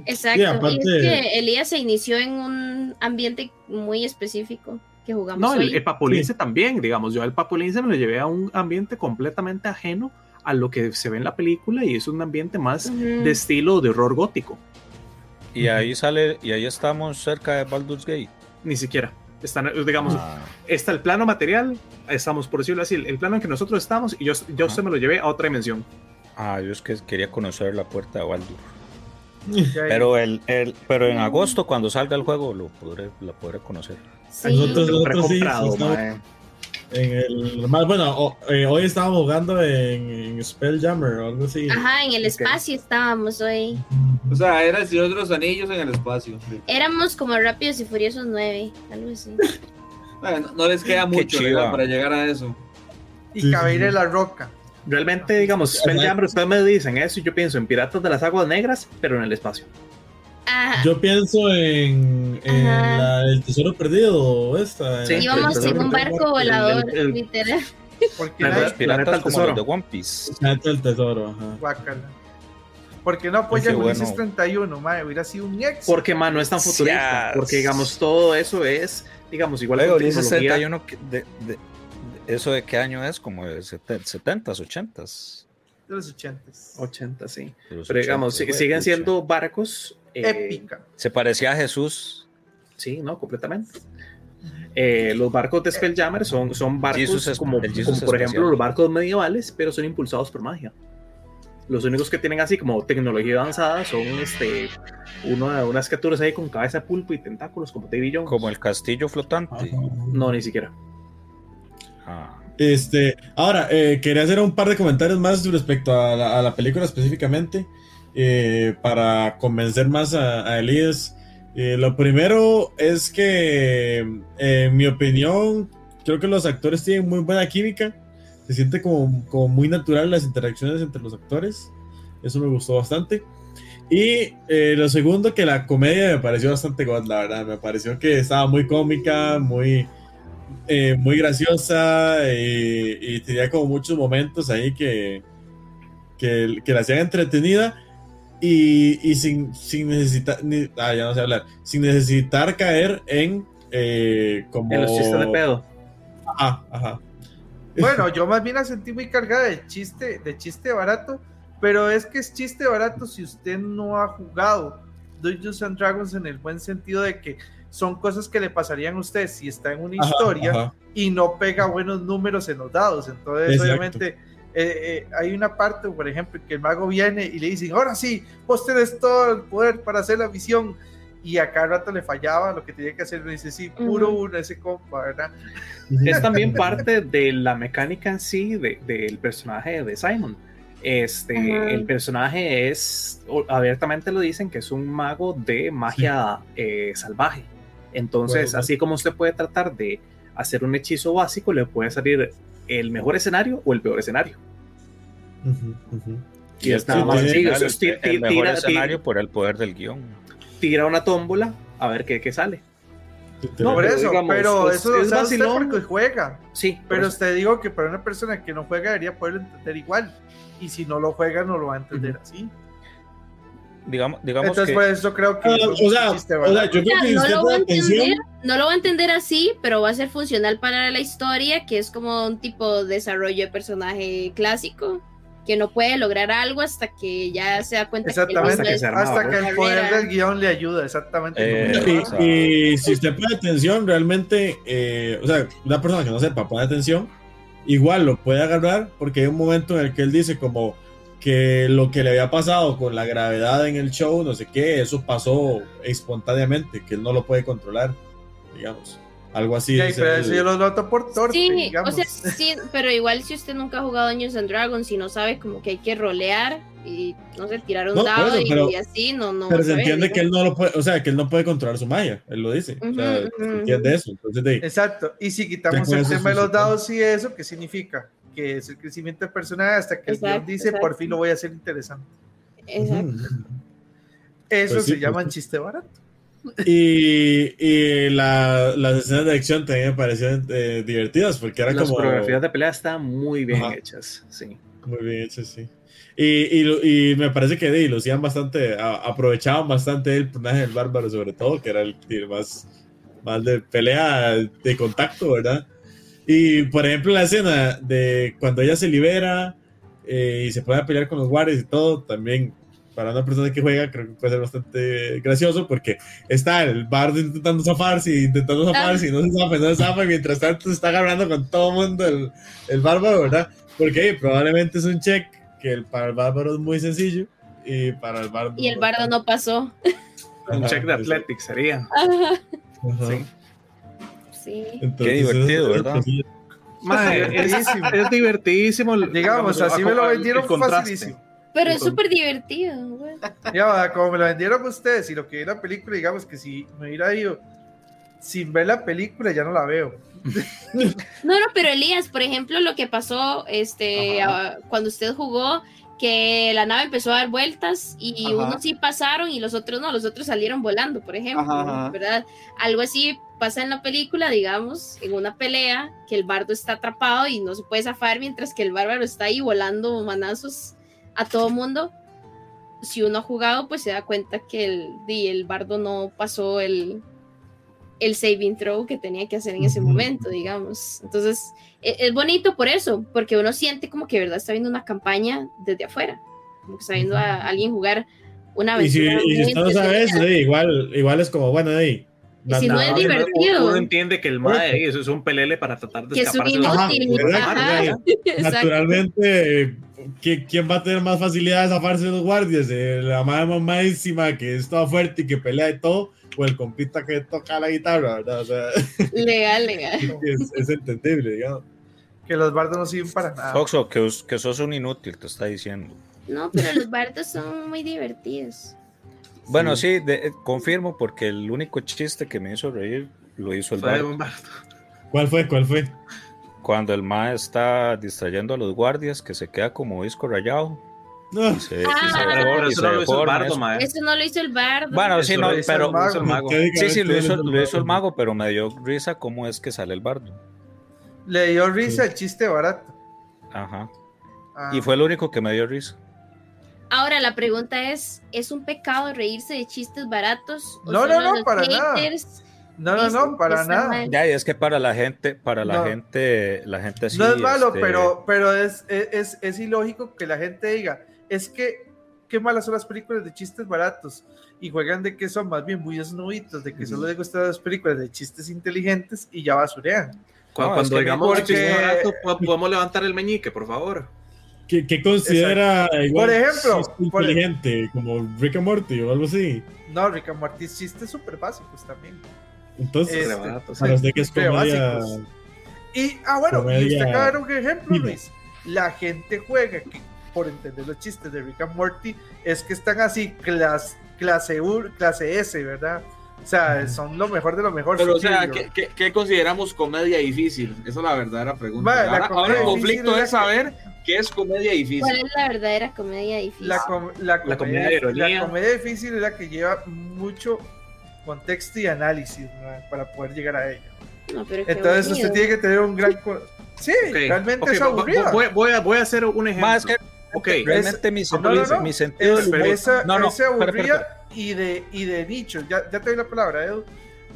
Exacto. Y aparte- es que Elías se inició en un ambiente muy específico que jugamos No, el, hoy. el Papulince también, digamos, yo al Papulince me lo llevé a un ambiente completamente ajeno a lo que se ve en la película y es un ambiente más de estilo de horror gótico, Y ahí sale, y ahí estamos cerca de Baldur's Gate. ni siquiera. Están, digamos, Ah, está el plano material, estamos, por decirlo así, el, plano en que nosotros estamos y yo, yo se me lo llevé a otra dimensión. ah, yo es que quería conocer la puerta de Baldur. Pero el, el, pero en agosto, cuando salga el juego, lo podré, lo podré conocer. Sí. Nosotros- Lo nosotros sí, sí. En el, más, bueno, eh, hoy estábamos jugando en, en Spelljammer o algo así. Ajá, en el espacio estábamos hoy. O sea, era el Señor de los Anillos en el espacio. Éramos como Rápidos y Furiosos 9, algo así. Bueno, no les queda mucho para llegar a eso. y Sí, sí. la Roca. Realmente, digamos, Spelljammer, ustedes me dicen eso y yo pienso en Piratas de las Aguas Negras, pero en el espacio. Ah, Yo pienso en, en Ajá. la- el tesoro perdido, esta. Sí, íbamos en un barco volador, el- el- literal. Porque piratas Planeta del como Tesoro. los de One Piece. Planeta del tesoro, ajá. Porque no apoyan Qué Ulises bueno. 31, madre, hubiera sido un ex. Porque, man, no es tan futurista. Yes. Porque, digamos, todo eso es, digamos, igual Luego con dice tecnología. 61, que- de, de- de- ¿eso de qué año es? Como de 70s, 80s. de los 80s. 80, sí. los Pero, digamos, 80s, si- siguen pucha. siendo barcos. Eh, Épica. Se parecía a Jesús. Sí, no, completamente. Eh, los barcos de Spelljammer son, son barcos Jesus es- como, por ejemplo, los barcos medievales, pero son impulsados por magia. Los únicos que tienen así como tecnología avanzada son este uno de unas criaturas ahí con cabeza de pulpo y tentáculos como Davy Jones. Como el castillo flotante. Ajá. No, ni siquiera. Ah, Este, ahora, eh, quería hacer un par de comentarios más respecto a la, a la película específicamente, eh, para convencer más a, Elías. Eh, lo primero es que, eh, en mi opinión, creo que los actores tienen muy buena química. Se siente como, como muy natural las interacciones entre los actores. Eso me gustó bastante. Y eh, lo segundo, que la comedia me pareció bastante god, la verdad. Me pareció que estaba muy cómica, muy, muy graciosa y, y tenía como muchos momentos ahí que, que, que la hacían entretenida y, y sin, sin necesitar, ni- ah, ya no sé hablar, sin necesitar caer en eh, como... En los chistes de pedo. Ajá, ajá. Bueno, yo más bien la sentí muy cargada de chiste, de chiste barato, pero es que es chiste barato si usted no ha jugado Dungeons and Dragons en el buen sentido de que son cosas que le pasarían a usted si está en una Ajá, historia ajá. y no pega buenos números en los dados. Entonces, Exacto. obviamente, eh, eh, hay una parte, por ejemplo, que el mago viene y le dicen, ahora sí, vos tenés todo el poder para hacer la misión. Y a cada rato le fallaba lo que tenía que hacer. Le dice, sí, puro Ujú. uno, ese compa, ¿verdad? Es también parte de la mecánica en sí de- del personaje de Simon. Este, Ajá. el personaje es, abiertamente lo dicen, que es un mago de magia eh, salvaje. Entonces, Bueno. así como usted puede tratar de hacer un hechizo básico, le puede salir el mejor escenario o el peor escenario. Y es Sí, nada más tiene- sencillo. el, Eso es ti- el ti- mejor tira, escenario por el poder del guion. tira una tómbola a ver qué, qué sale. No, por pero eso, digamos, pero es- eso es sabe usted vacilón. porque juega. Sí, Pero usted digo que para una persona que no juega debería poderlo entender igual. Y si no lo juega, no lo va a entender así. Digamos, digamos Entonces, que por eso creo que. Ah, no lo va a entender, no lo va a entender así, pero va a ser funcional para la historia, que es como un tipo de desarrollo de personaje clásico, que no puede lograr algo hasta que ya se da cuenta Exactamente. Hasta que que se el arma, Hasta ¿no? que el poder del guion le ayuda, exactamente. Eh, y si usted pone atención, realmente, eh, o sea, una persona que no sepa pone atención, igual lo puede agarrar porque hay un momento en el que él dice como que lo que le había pasado con la gravedad en el show, no sé qué, eso pasó espontáneamente, que él no lo puede controlar, digamos. Algo así. Sí, pero él. eso yo lo noto por torpe, Sí, digamos. o sea, sí, pero igual si usted nunca ha jugado Dungeons and Dragons y no sabe como que hay que rolear y no sé, tirar un No, dado eso, pero- y así, no, no. Pero se entiende que digamos. él no lo puede, o sea, que él no puede controlar su magia, él lo dice. o sea, Ujú, se ujú. entiende eso. Entonces, de, Exacto. Y si quitamos el tema de los dados y eso, ¿qué significa? Que es el crecimiento del personaje hasta que el guion Exacto, dice, exacto. por fin lo voy a hacer interesante. Exacto. Eso Pues sí, se llama pues chiste barato. Y, y la- las escenas de acción también me parecieron eh, divertidas porque era Las como coreografías de pelea están muy bien Ajá. hechas. Sí. muy bien hechas, sí. Y, y, y me parece que de, lucían bastante, a- aprovechaban bastante el personaje del bárbaro, sobre todo, que era el, el más, más de pelea de contacto, ¿verdad? Y por ejemplo, la escena de cuando ella se libera eh, y se pone a pelear con los guardias y todo, también para una persona que juega, creo que puede ser bastante gracioso porque está el bardo intentando zafarse intentando zafarse y no se zafa, no se zafa, y mientras tanto se está agarrando con todo el mundo el, el bárbaro, ¿verdad? Porque probablemente es un check que el, para el bárbaro es muy sencillo y para el bardo. Y el bardo no pasó. Un Ajá, check de. Athletics sería. Ajá, Ajá. Sí. Sí. Entonces, divertido, ¿verdad? es, divertidísimo. es divertidísimo. Digamos, así me lo vendieron facilísimo. Pero es súper divertido, güey. Ya, como me lo vendieron ustedes y lo que vi en la película, digamos que si me hubiera ido sin ver la película, ya no la veo. No, no, pero Elías, por ejemplo, lo que pasó este, cuando usted jugó, que la nave empezó a dar vueltas y Ajá. unos sí pasaron y los otros no, los otros salieron volando, por ejemplo, Ajá, ajá. ¿verdad? Algo así pasa en la película, digamos, en una pelea, que el bardo está atrapado y no se puede zafar mientras que el bárbaro está ahí volando manazos a todo mundo. Si uno ha jugado, pues se da cuenta que el, el bardo no pasó el, el saving throw que tenía que hacer en ese momento, digamos. Entonces, e- es, bonito por eso, porque uno siente como que de verdad está viendo una campaña desde afuera, como que está viendo a alguien jugar una Y si, y si usted no sabe eso, eh, igual, igual es como, bueno, ahí. Y si no es divertido. Uno entiende que el mae eso es un pelele para tratar de Que es un escaparse de los- Ajá. Naturalmente, ¿qui- ¿quién va a tener más facilidad de zafarse de los guardias? Eh, ¿La madre mamadísima que es toda fuerte y que pelea y todo? ¿O el compita que toca la guitarra, verdad? O sea, Legal, legal. es, es entendible, digamos. Que los bardos no sirven para nada. Foxo, que, que sos un inútil, te está diciendo. No, pero los bardos son muy divertidos. Bueno, sí, de- eh, confirmo porque el único chiste que me hizo reír lo hizo el bardo. ¿Cuál fue? ¿Cuál fue? Cuando el ma está distrayendo a los guardias, que se queda como disco rayado. No. Ah, Pero eso no lo hizo el bardo, eso. mae. Eso no lo hizo el bardo. Bueno, sí, Eso no, lo hizo pero el mago, lo hizo el mago. sí, sí, lo hizo, lo hizo el mago. pero me dio risa cómo es que sale el bardo. Le dio risa el chiste barato. Ajá. Ah, Y fue el único que me dio risa. Ahora la pregunta es, ¿es un pecado reírse de chistes baratos? ¿O No, no, no, para nada. No, no, no, para nada. mal? Ya, y es que para la gente, para la No. gente, la gente así. no es malo, este, pero, pero es, es, es- es ilógico que la gente diga, es que qué malas son las películas de chistes baratos y juegan de que son más bien muy esnovitos, de que solo les gustan las películas de chistes inteligentes y ya basurean. No, Cuando que digamos porque- chiste barato, podemos levantar el meñique, por favor. ¿Qué, qué considera igual Por ejemplo, por- inteligente? Como Rick and Morty o algo así. No, Rick and Morty es chistes súper básicos también. Entonces, Este, barato, sí. usted que es comedia. Y, ah, bueno, y Comedia usted acaba de dar un ejemplo. Luis. La gente juega, que por entender los chistes de Rick and Morty, es que están así, clas- clase U, clase S, ¿verdad? O sea, son lo mejor de lo mejor. Pero, o sea. ¿qué, qué, qué consideramos comedia difícil? Esa es la verdadera pregunta. La ahora, comedia ahora el conflicto es la saber qué es comedia difícil. ¿Cuál es la verdadera comedia difícil? la, com- la La comedia comedia, de ironía. la comedia difícil es la que lleva mucho contexto y análisis ¿verdad? para poder llegar a ella. No, pero Entonces aburrido. usted tiene que tener un gran... Sí, Ok, realmente ok, es aburrida. Voy, voy a, voy a hacer un ejemplo. Más que Ok, realmente mi, no, no, no. mi sentido Es, del esa, No, no, esa espera, aburrida espera, y de, y de nicho. Ya, ya te doy la palabra, Edu.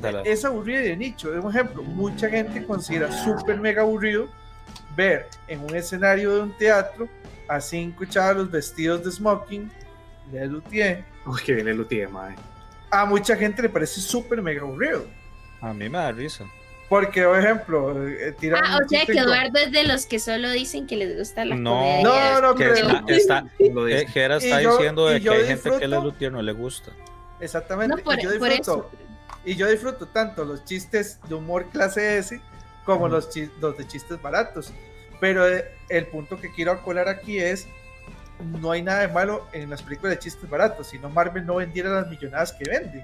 Dale. Es aburrida y de nicho. Un ejemplo, mucha gente considera súper mega aburrido ver en un escenario de un teatro a cinco chavos vestidos de smoking, de luthier. Uy, que viene el UTM, mae. A mucha gente le parece súper mega aburrido. A mí me da risa. Porque, por ejemplo, eh, tiran Ah, o sea que Eduardo es de los que solo dicen que les gusta la No. comedia. No, no, Que pero- está, está, Lo eh, dice. Jera está Y yo- diciendo de que hay gente que luthier no le gusta. Exactamente. No, por, y yo por disfruto, eso. Y yo disfruto tanto los chistes de humor clase S como los, chis- los de chistes baratos. Pero eh, el punto que quiero acolar aquí es, no hay nada de malo en las películas de chistes baratos, si no Marvel no vendiera las millonadas que vende.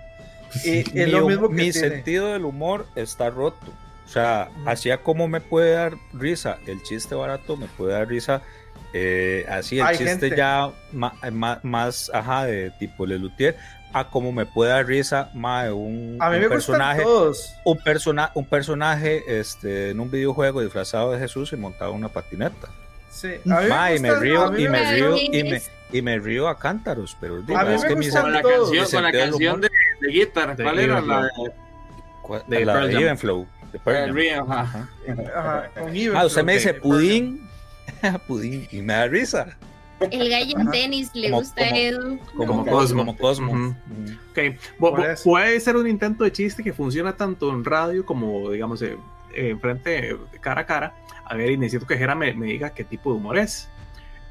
Y es mi, lo mismo que mi tiene. sentido del humor está roto. O sea, Ujú. así a como me puede dar risa el chiste barato, me puede dar risa eh, así el Hay chiste gente. ya ma- ma- más, ajá, de tipo Lelutier, a como me puede dar risa más de un, A mí un me personaje, todos. un, persona, un personaje este, en un videojuego disfrazado de Jesús y montado en una patineta. Sí, a mí Ma, y me gustan- a río, mí y me me río, y me, y me río a cántaros, pero digo, A mí es me que mi gustan Con la canción, Mi con la canción de, de Guitar, ¿cuál era? La ¿Cuál- de la de Jam. Even Flow. de Pearl de Jam. Río, ajá. Ah, usted me dice pudín, pudín, y me da risa. El gallo en tenis le Como- gusta a como- Edu. Como, Como Cosmo. Como Cosmo. Mm. Ok, puede ser un intento de chiste que funciona tanto en radio como, digamos, frente, eh, cara a cara. A ver, y necesito que Jera me, me diga qué tipo de humor es.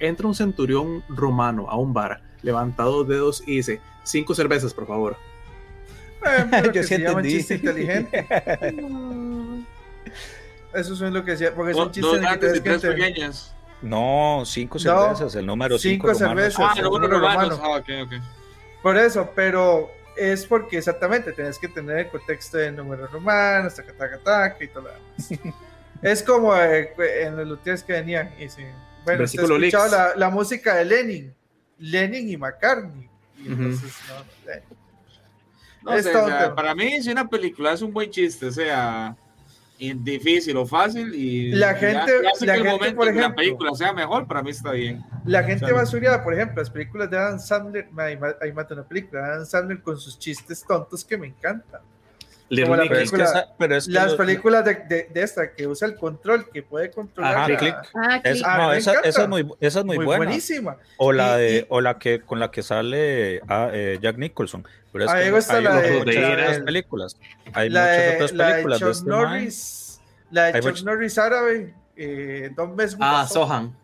Entra un centurión romano a un bar, levanta dos dedos y dice, cinco cervezas, por favor. Eh, Yo que sí se entendí. chiste inteligente. Eso es lo que decía, porque es Do- un chiste y tienes tres pequeñas. No, cinco No, cervezas, el número cinco. cinco cervezas. Ah, el número romano. Ah, ok, ok. Por eso, pero es porque exactamente tenés que tener el contexto de números romanos, taca, taca, taca y todo lo demás. es como eh, en los luthiers que venían y sí. Bueno, Versículo escuchaba la, la música de Lenin, Lenin y McCartney. Y entonces, no, eh, No Es sé, o sea, para mí, si una película es un buen chiste, sea y difícil o fácil, y La gente- ya- ya sé la que el momento por que la ejemplo- película sea mejor, para mí está bien. La gente Claro. basuriada, por ejemplo, las películas de Adam Sandler, ahí mata una película, Adam Sandler con sus chistes tontos que me encantan. Little Como la Nicky. Pero es que, película- esa- pero es que Las lo- películas de, de, de esta que usa el control, que puede controlar. Ajá, la- click. Ah, es-. Ah, no, me esa, esa es muy, esa es muy, muy buena. buenísima. O la de, y- o la que con la que sale ah, eh, Jack Nicholson. Pero es Ah, que hay la de- muchas otras películas. Hay la muchas de, otras la de películas de Chuck este man. Norris, la de Hay Chuck much- Norris árabe, eh, Don Ah. Sohan.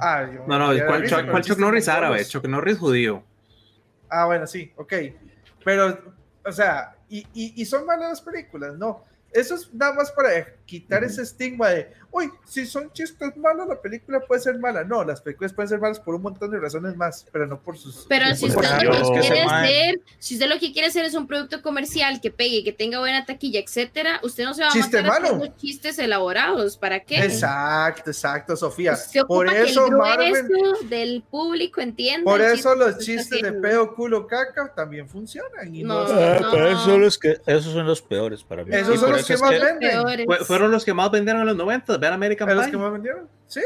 Ah, yo No, no, ¿cuál, Chuck- cuál Chuck Norris árabe? Chuck Norris judío. Ah, bueno, sí, ok. Pero, o sea, y, y, y son malas las películas, no. Eso es nada más para quitar ese estigma de, uy, si son chistes malos, la película puede ser mala. No, las películas pueden ser malas por un montón de razones más, pero no por sus. Pero si usted lo que quiere hacer, si usted lo que quiere hacer es un producto comercial que pegue, que tenga buena taquilla, etcétera, usted no se va a Chiste matar malo. haciendo chistes elaborados. ¿Para qué? Exacto, exacto, Sofía. Se ocupa Por que eso Marvel. del público entienda. Por eso los chistes de pedo, culo, caca también funcionan. Y no, No, Ah, no. pero esos son los que esos son los peores para mí. Esos Y son los que más que- venden. Fueron los que más vendieron en los 90. Vean American Es los Pie. que más vendieron. Sí.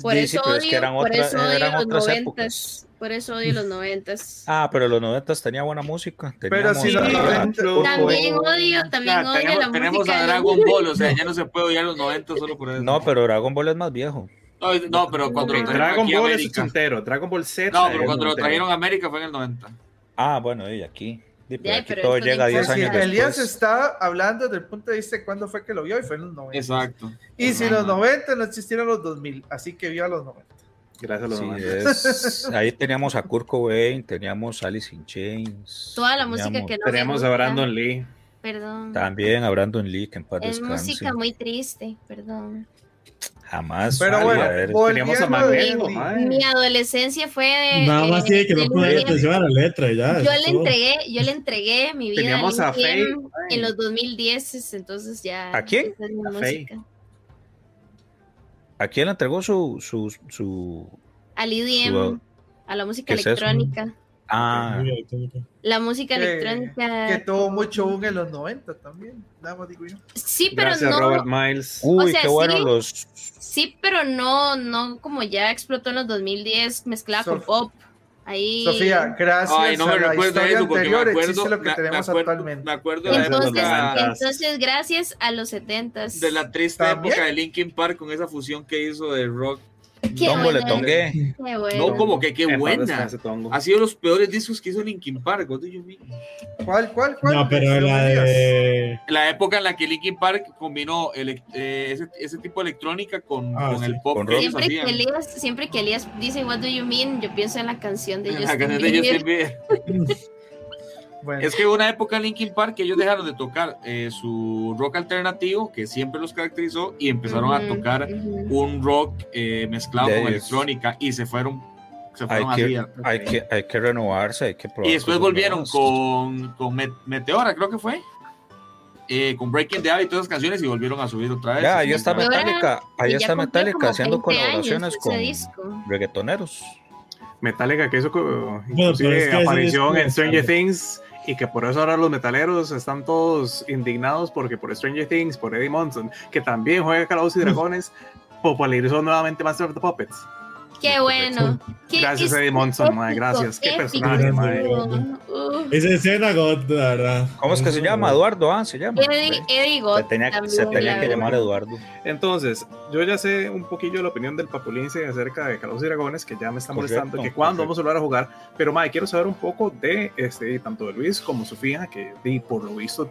Por Sí, eso sí, pero es que odio, eran por otras- eso odio eran los otras noventas. Por eso odio los noventas. Ah, pero los noventas tenía buena música. Pero Sí, 90 Flow, También odio, también Claro, odio tenemos, la tenemos música. a Dragon Ball, o sea, ya no se puede odiar los 90 solo por eso. No, pero Dragon Ball es más viejo. No, no, pero cuando trajeron Dragon Ball es América. ochentero. Dragon Ball Z. No, es pero cuando lo trajeron a América fue en el 90. Ah, bueno, y aquí. Sí, pero Ya, aquí pero todo llega 10 importa. años Sí, Elías está hablando desde el punto de vista de cuándo fue que lo vio y fue en los 90. Exacto. Y si en los 90 no existieron los 2000, así que vio a los 90. Gracias a los Sí, 90. es- ahí teníamos a Kurt Cobain, teníamos a Alice in Chains. Toda la música teníamos que no Teníamos a Brandon Lee. Perdón. También a Brandon Lee, que en paz Es descanse. música muy triste, perdón. Jamás. Pero vale, bueno, a ver, Teníamos a mae. Mi adolescencia fue de. Nada más eh, tiene que no de poner Lin atención a la letra y ya. Yo le todo. entregué, yo le entregué mi vida Teníamos a Faye. En los 2010, entonces ya. ¿A quién? A Faye. música. ¿A quién le entregó su, su, su... Al EDM, Su- a la música ¿Qué es eso? electrónica. Ah. La música Que- electrónica. que tuvo mucho boom en los 90 también. Nada digo yo. Sí, pero Gracias, no. Robert Miles. uy, o sea, qué bueno sí. los... Sí, pero no, no como ya explotó en los 2010 mezclada con pop. Ahí. Sofía, gracias Ay, no me a la recuerda historia eso porque me anterior acuerdo, existe lo que me- me tenemos acuerdo- actualmente. me acuerdo de la Gracias a los Entonces, entonces, gracias a los 70s. de la triste ¿También? época de Linkin Park con esa fusión que hizo de rock. Qué Tongo le tongué. Qué bueno. No, como que qué buena. Ha sido los peores discos que hizo Linkin Park. what do you mean? ¿Cuál, cuál, cuál? No, pero la de. La época en la que Linkin Park combinó elec- eh, ese, ese tipo de electrónica con, Ah, con sí. el pop Con Siempre que. Elías, siempre que Elías dice What do you mean, yo pienso en la canción de La Justin canción de Bieber. Justin Bieber. Bueno, Es que hubo una época en Linkin Park que ellos dejaron de tocar eh, su rock alternativo, que siempre los caracterizó, y empezaron a tocar un rock eh, mezclado De con ellos. electrónica y se fueron, se Hay fueron que, hay, que, hay que renovarse, hay que probar. Y después volvieron con, con Met- Meteora, creo que fue. eh, con Breaking the Habit y todas esas canciones y volvieron a subir otra vez. Ya, ahí está Metallica, ahí está Metallica haciendo 20 años colaboraciones con disco. reggaetoneros. Metallica, que inclusive es ese apareció disco- en Stranger Things y que por eso ahora los metaleros están todos indignados porque por Stranger Things, por Eddie Monson, que también juega Calabozos y Dragones, popularizó nuevamente Master of the Puppets. Qué bueno. Qué Gracias, Eddie Monson, mae, gracias. Qué épico. personaje, mae. Uh, Esa escena, God, la verdad. ¿Cómo es que se llama? Eduardo, ah, se llama. Eddie, Eddie Se Gott tenía, también, se tenía que llamar Eduardo. Entonces, yo ya sé un poquillo la opinión del Papulince acerca de Calabozos y Dragones, que ya me está Correcto, molestando, que cuándo correcto. vamos a volver a jugar. Pero, Mae, quiero saber un poco de este, tanto de Luis como Sofía, que y por lo visto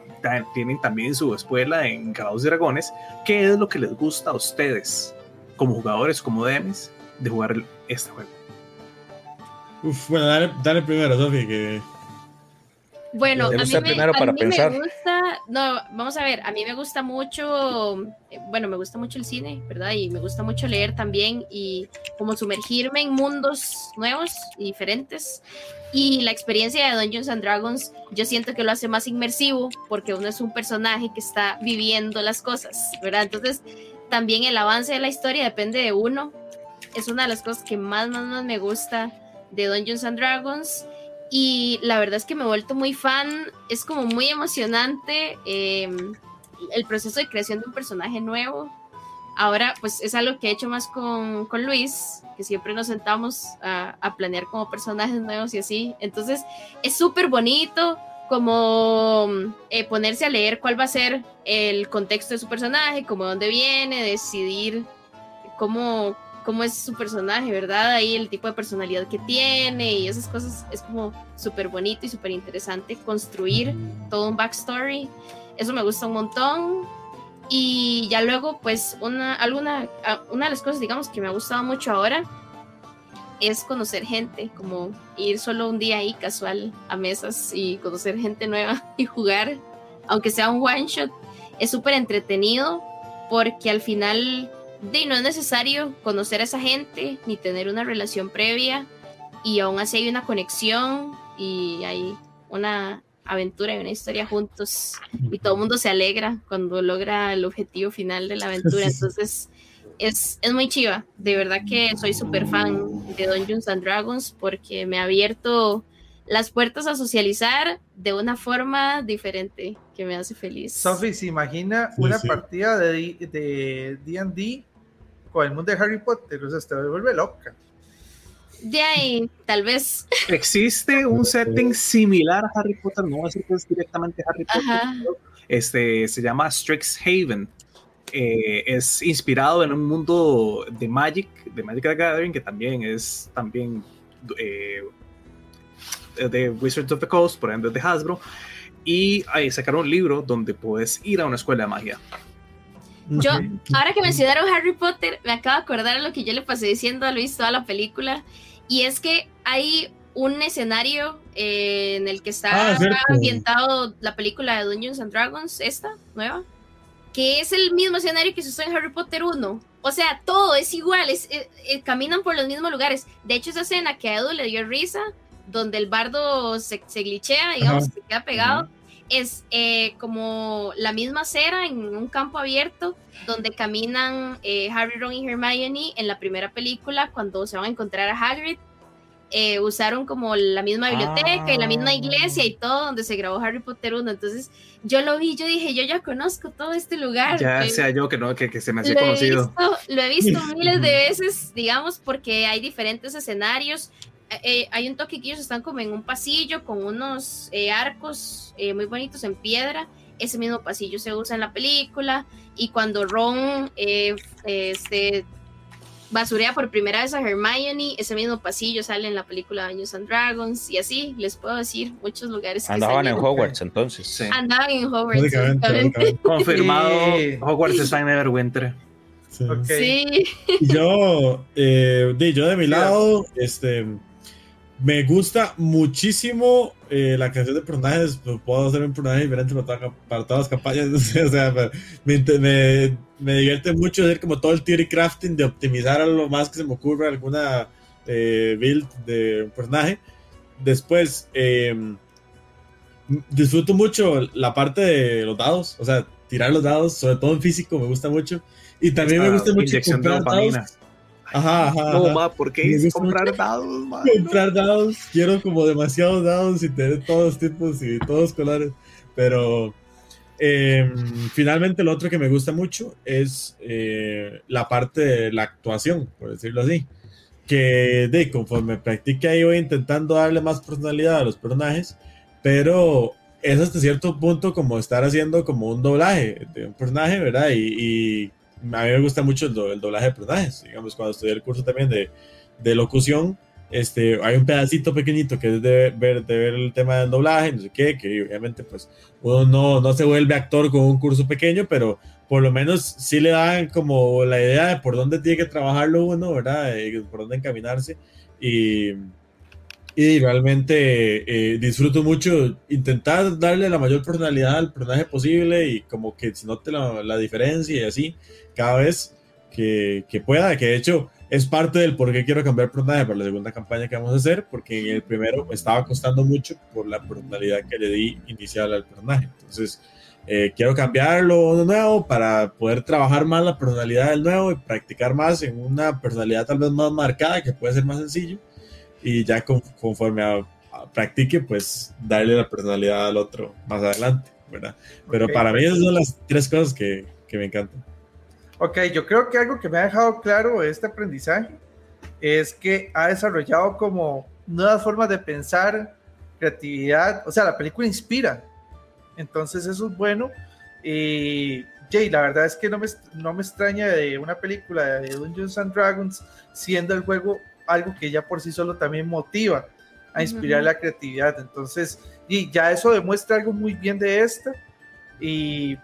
tienen también su escuela en Calabozos y Dragones. ¿Qué es lo que les gusta a ustedes, como jugadores, como DMs, de jugar este juego? Uf, bueno, dale, dale primero, Sofi, que. Bueno, a mí, me, primero a para mí pensar. me gusta, no, vamos a ver, a mí me gusta mucho, eh, bueno, me gusta mucho el cine, ¿verdad? Y me gusta mucho leer también y como sumergirme en mundos nuevos y diferentes. Y la experiencia de Dungeons and Dragons, yo siento que lo hace más inmersivo porque uno es un personaje que está viviendo las cosas, ¿verdad? Entonces, también el avance de la historia depende de uno. Es una de las cosas que más, más, más me gusta de Dungeons and Dragons y la verdad es que me he vuelto muy fan, es como muy emocionante eh, el proceso de creación de un personaje nuevo. Ahora pues es algo que he hecho más con, con Luis, que siempre nos sentamos a, a planear como personajes nuevos y así. Entonces es súper bonito como eh, ponerse a leer cuál va a ser el contexto de su personaje, como dónde viene, decidir cómo, cómo es su personaje, ¿verdad? Ahí el tipo de personalidad que tiene y esas cosas es como súper bonito y súper interesante construir todo un backstory. Eso me gusta un montón. Y ya luego, pues, una, alguna, una de las cosas, digamos, que me ha gustado mucho ahora es conocer gente, como ir solo un día ahí casual a mesas y conocer gente nueva y jugar, aunque sea un one shot, es súper entretenido porque al final de, no es necesario conocer a esa gente ni tener una relación previa y aún así hay una conexión y hay una aventura y una historia juntos y todo el mundo se alegra cuando logra el objetivo final de la aventura. Entonces es, es muy chiva. De verdad que soy súper fan de Dungeons and Dragons porque me ha abierto las puertas a socializar de una forma diferente que me hace feliz. Sophie, ¿se imagina Sí, una sí. partida de D- de D&D con el mundo de Harry Potter? O sea, te vuelve loca. De ahí, tal vez. Existe un setting similar a Harry Potter, no voy a decir que es directamente Harry Potter, Ajá. este, se llama Strixhaven. Eh, es inspirado en un mundo de Magic, de Magic the Gathering, que también es también eh, de Wizards of the Coast, por ejemplo, de Hasbro. Y ahí sacaron un libro donde puedes ir a una escuela de magia. Yo, ahora que mencionaron Harry Potter, me acabo de acordar de lo que yo le pasé diciendo a Luis toda la película. Y es que hay un escenario eh, en el que está Ah, ambientado la película de Dungeons and Dragons, esta nueva, que es el mismo escenario que se usó en Harry Potter 1. O sea, todo es igual, es, eh, eh, caminan por los mismos lugares. De hecho, esa escena que a Edu le dio risa, donde el bardo se, se glitchea, digamos, Ajá. se queda pegado, es eh, como la misma acera en un campo abierto donde caminan eh, Harry, Ron y Hermione en la primera película cuando se van a encontrar a Hagrid. Eh, usaron como la misma biblioteca y la misma Ah. iglesia y todo donde se grabó Harry Potter 1. Entonces yo lo vi, yo dije, yo ya conozco todo este lugar. Ya Eh, sea yo que no, que, que se me hacía he, conocido. visto, lo he visto miles de veces, digamos, porque hay diferentes escenarios. Eh, hay un toque que ellos están como en un pasillo con unos eh, arcos eh, muy bonitos en piedra. Ese mismo pasillo se usa en la película. Y cuando Ron eh, este, basurea por primera vez a Hermione, ese mismo pasillo sale en la película Dungeons and Dragons. Y así les puedo decir muchos lugares que Andaban en salieron. Hogwarts entonces. Sí. Andaban en Hogwarts. Básicamente, exactamente. básicamente. Confirmado. Hogwarts está en Neverwinter. Sí. Sí. Yo, eh, yo de mi lado, este, Me gusta muchísimo eh, la creación de personajes. pues, Puedo hacer un personaje diferente para, toda- para todas las campañas. o sea, me, me, me divierte mucho hacer como todo el theory crafting de optimizar a lo más que se me ocurra alguna eh, build de un personaje. Después, eh, disfruto mucho la parte de los dados. O sea, tirar los dados, sobre todo en físico, me gusta mucho. Y también me gusta mucho comprar dados. Ajá, ajá. No, ma, ¿por qué hice comprar dados, ma? comprar dados. Quiero como demasiados dados y tener todos tipos y todos colores. Pero eh, finalmente lo otro que me gusta mucho es eh, la parte de la actuación, por decirlo así. Que de conforme practique ahí voy intentando darle más personalidad a los personajes, pero es hasta cierto punto como estar haciendo como un doblaje de un personaje, ¿verdad? Y, y a mí me gusta mucho el, do- el doblaje de personajes. Digamos, cuando estudié el curso también de, de locución, este, hay un pedacito pequeñito que es de ver, de ver el tema del doblaje, no sé qué, que obviamente pues uno no, no se vuelve actor con un curso pequeño, pero por lo menos sí le dan como la idea de por dónde tiene que trabajarlo uno, ¿verdad? Y por dónde encaminarse. Y, y realmente eh, disfruto mucho intentar darle la mayor personalidad al personaje posible y como que se note la, la diferencia y así cada vez que, que pueda, que de hecho es parte del por qué quiero cambiar personaje para la segunda campaña que vamos a hacer, porque en el primero me estaba costando mucho por la personalidad que le di inicial al personaje. Entonces, eh, quiero cambiarlo uno nuevo para poder trabajar más la personalidad del nuevo y practicar más en una personalidad tal vez más marcada, que puede ser más sencillo. Y ya con- conforme a, a practique, pues darle la personalidad al otro más adelante, ¿verdad? Pero Ok, para mí esas son las tres cosas que, que me encantan. Ok, yo creo que algo que me ha dejado claro este aprendizaje es que ha desarrollado como nuevas formas de pensar, creatividad, o sea, la película inspira, entonces eso es bueno. Y Jay, la verdad es que no me, no me extraña de una película de Dungeons and Dragons siendo el juego algo que ya por sí solo también motiva a inspirar Ujú. la creatividad. Entonces, y ya eso demuestra algo muy bien de esta. Y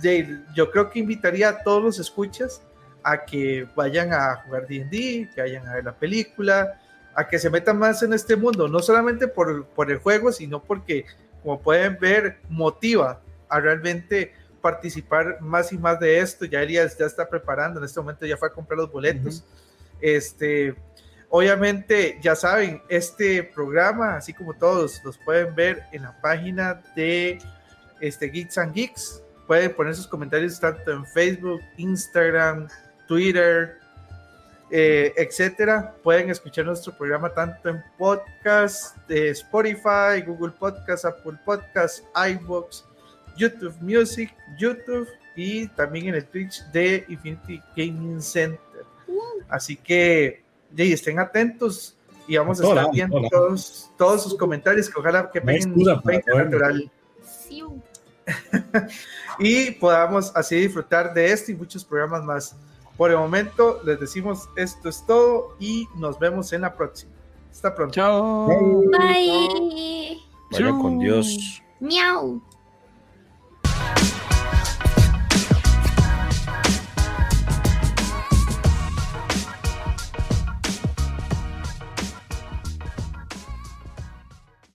de- yo creo que invitaría a todos los escuchas a que vayan a jugar D&D, que vayan a ver la película, a que se metan más en este mundo, no solamente por, por el juego, sino porque, como pueden ver, motiva a realmente participar más y más de esto. Ya Elias ya está preparando, en este momento ya fue a comprar los boletos. Este, obviamente, ya saben, este programa, así como todos, los pueden ver en la página de este, Geeks and Geeks. Pueden poner sus comentarios tanto en Facebook, Instagram, Twitter, eh, etcétera. Pueden escuchar nuestro programa tanto en podcast de Spotify, Google Podcast, Apple Podcast, iBox, YouTube Music, YouTube y también en el Twitch de Infinity Gaming Center. Así que yeah, estén atentos y vamos a estar lado, viendo todos, todos sus comentarios que ojalá que peguen excusa para 20 podernos. natural y podamos así disfrutar de este y muchos programas más. Por el momento les decimos esto es todo y nos vemos en la próxima. Hasta pronto. Chao. Bye. Vaya con Dios. Miau.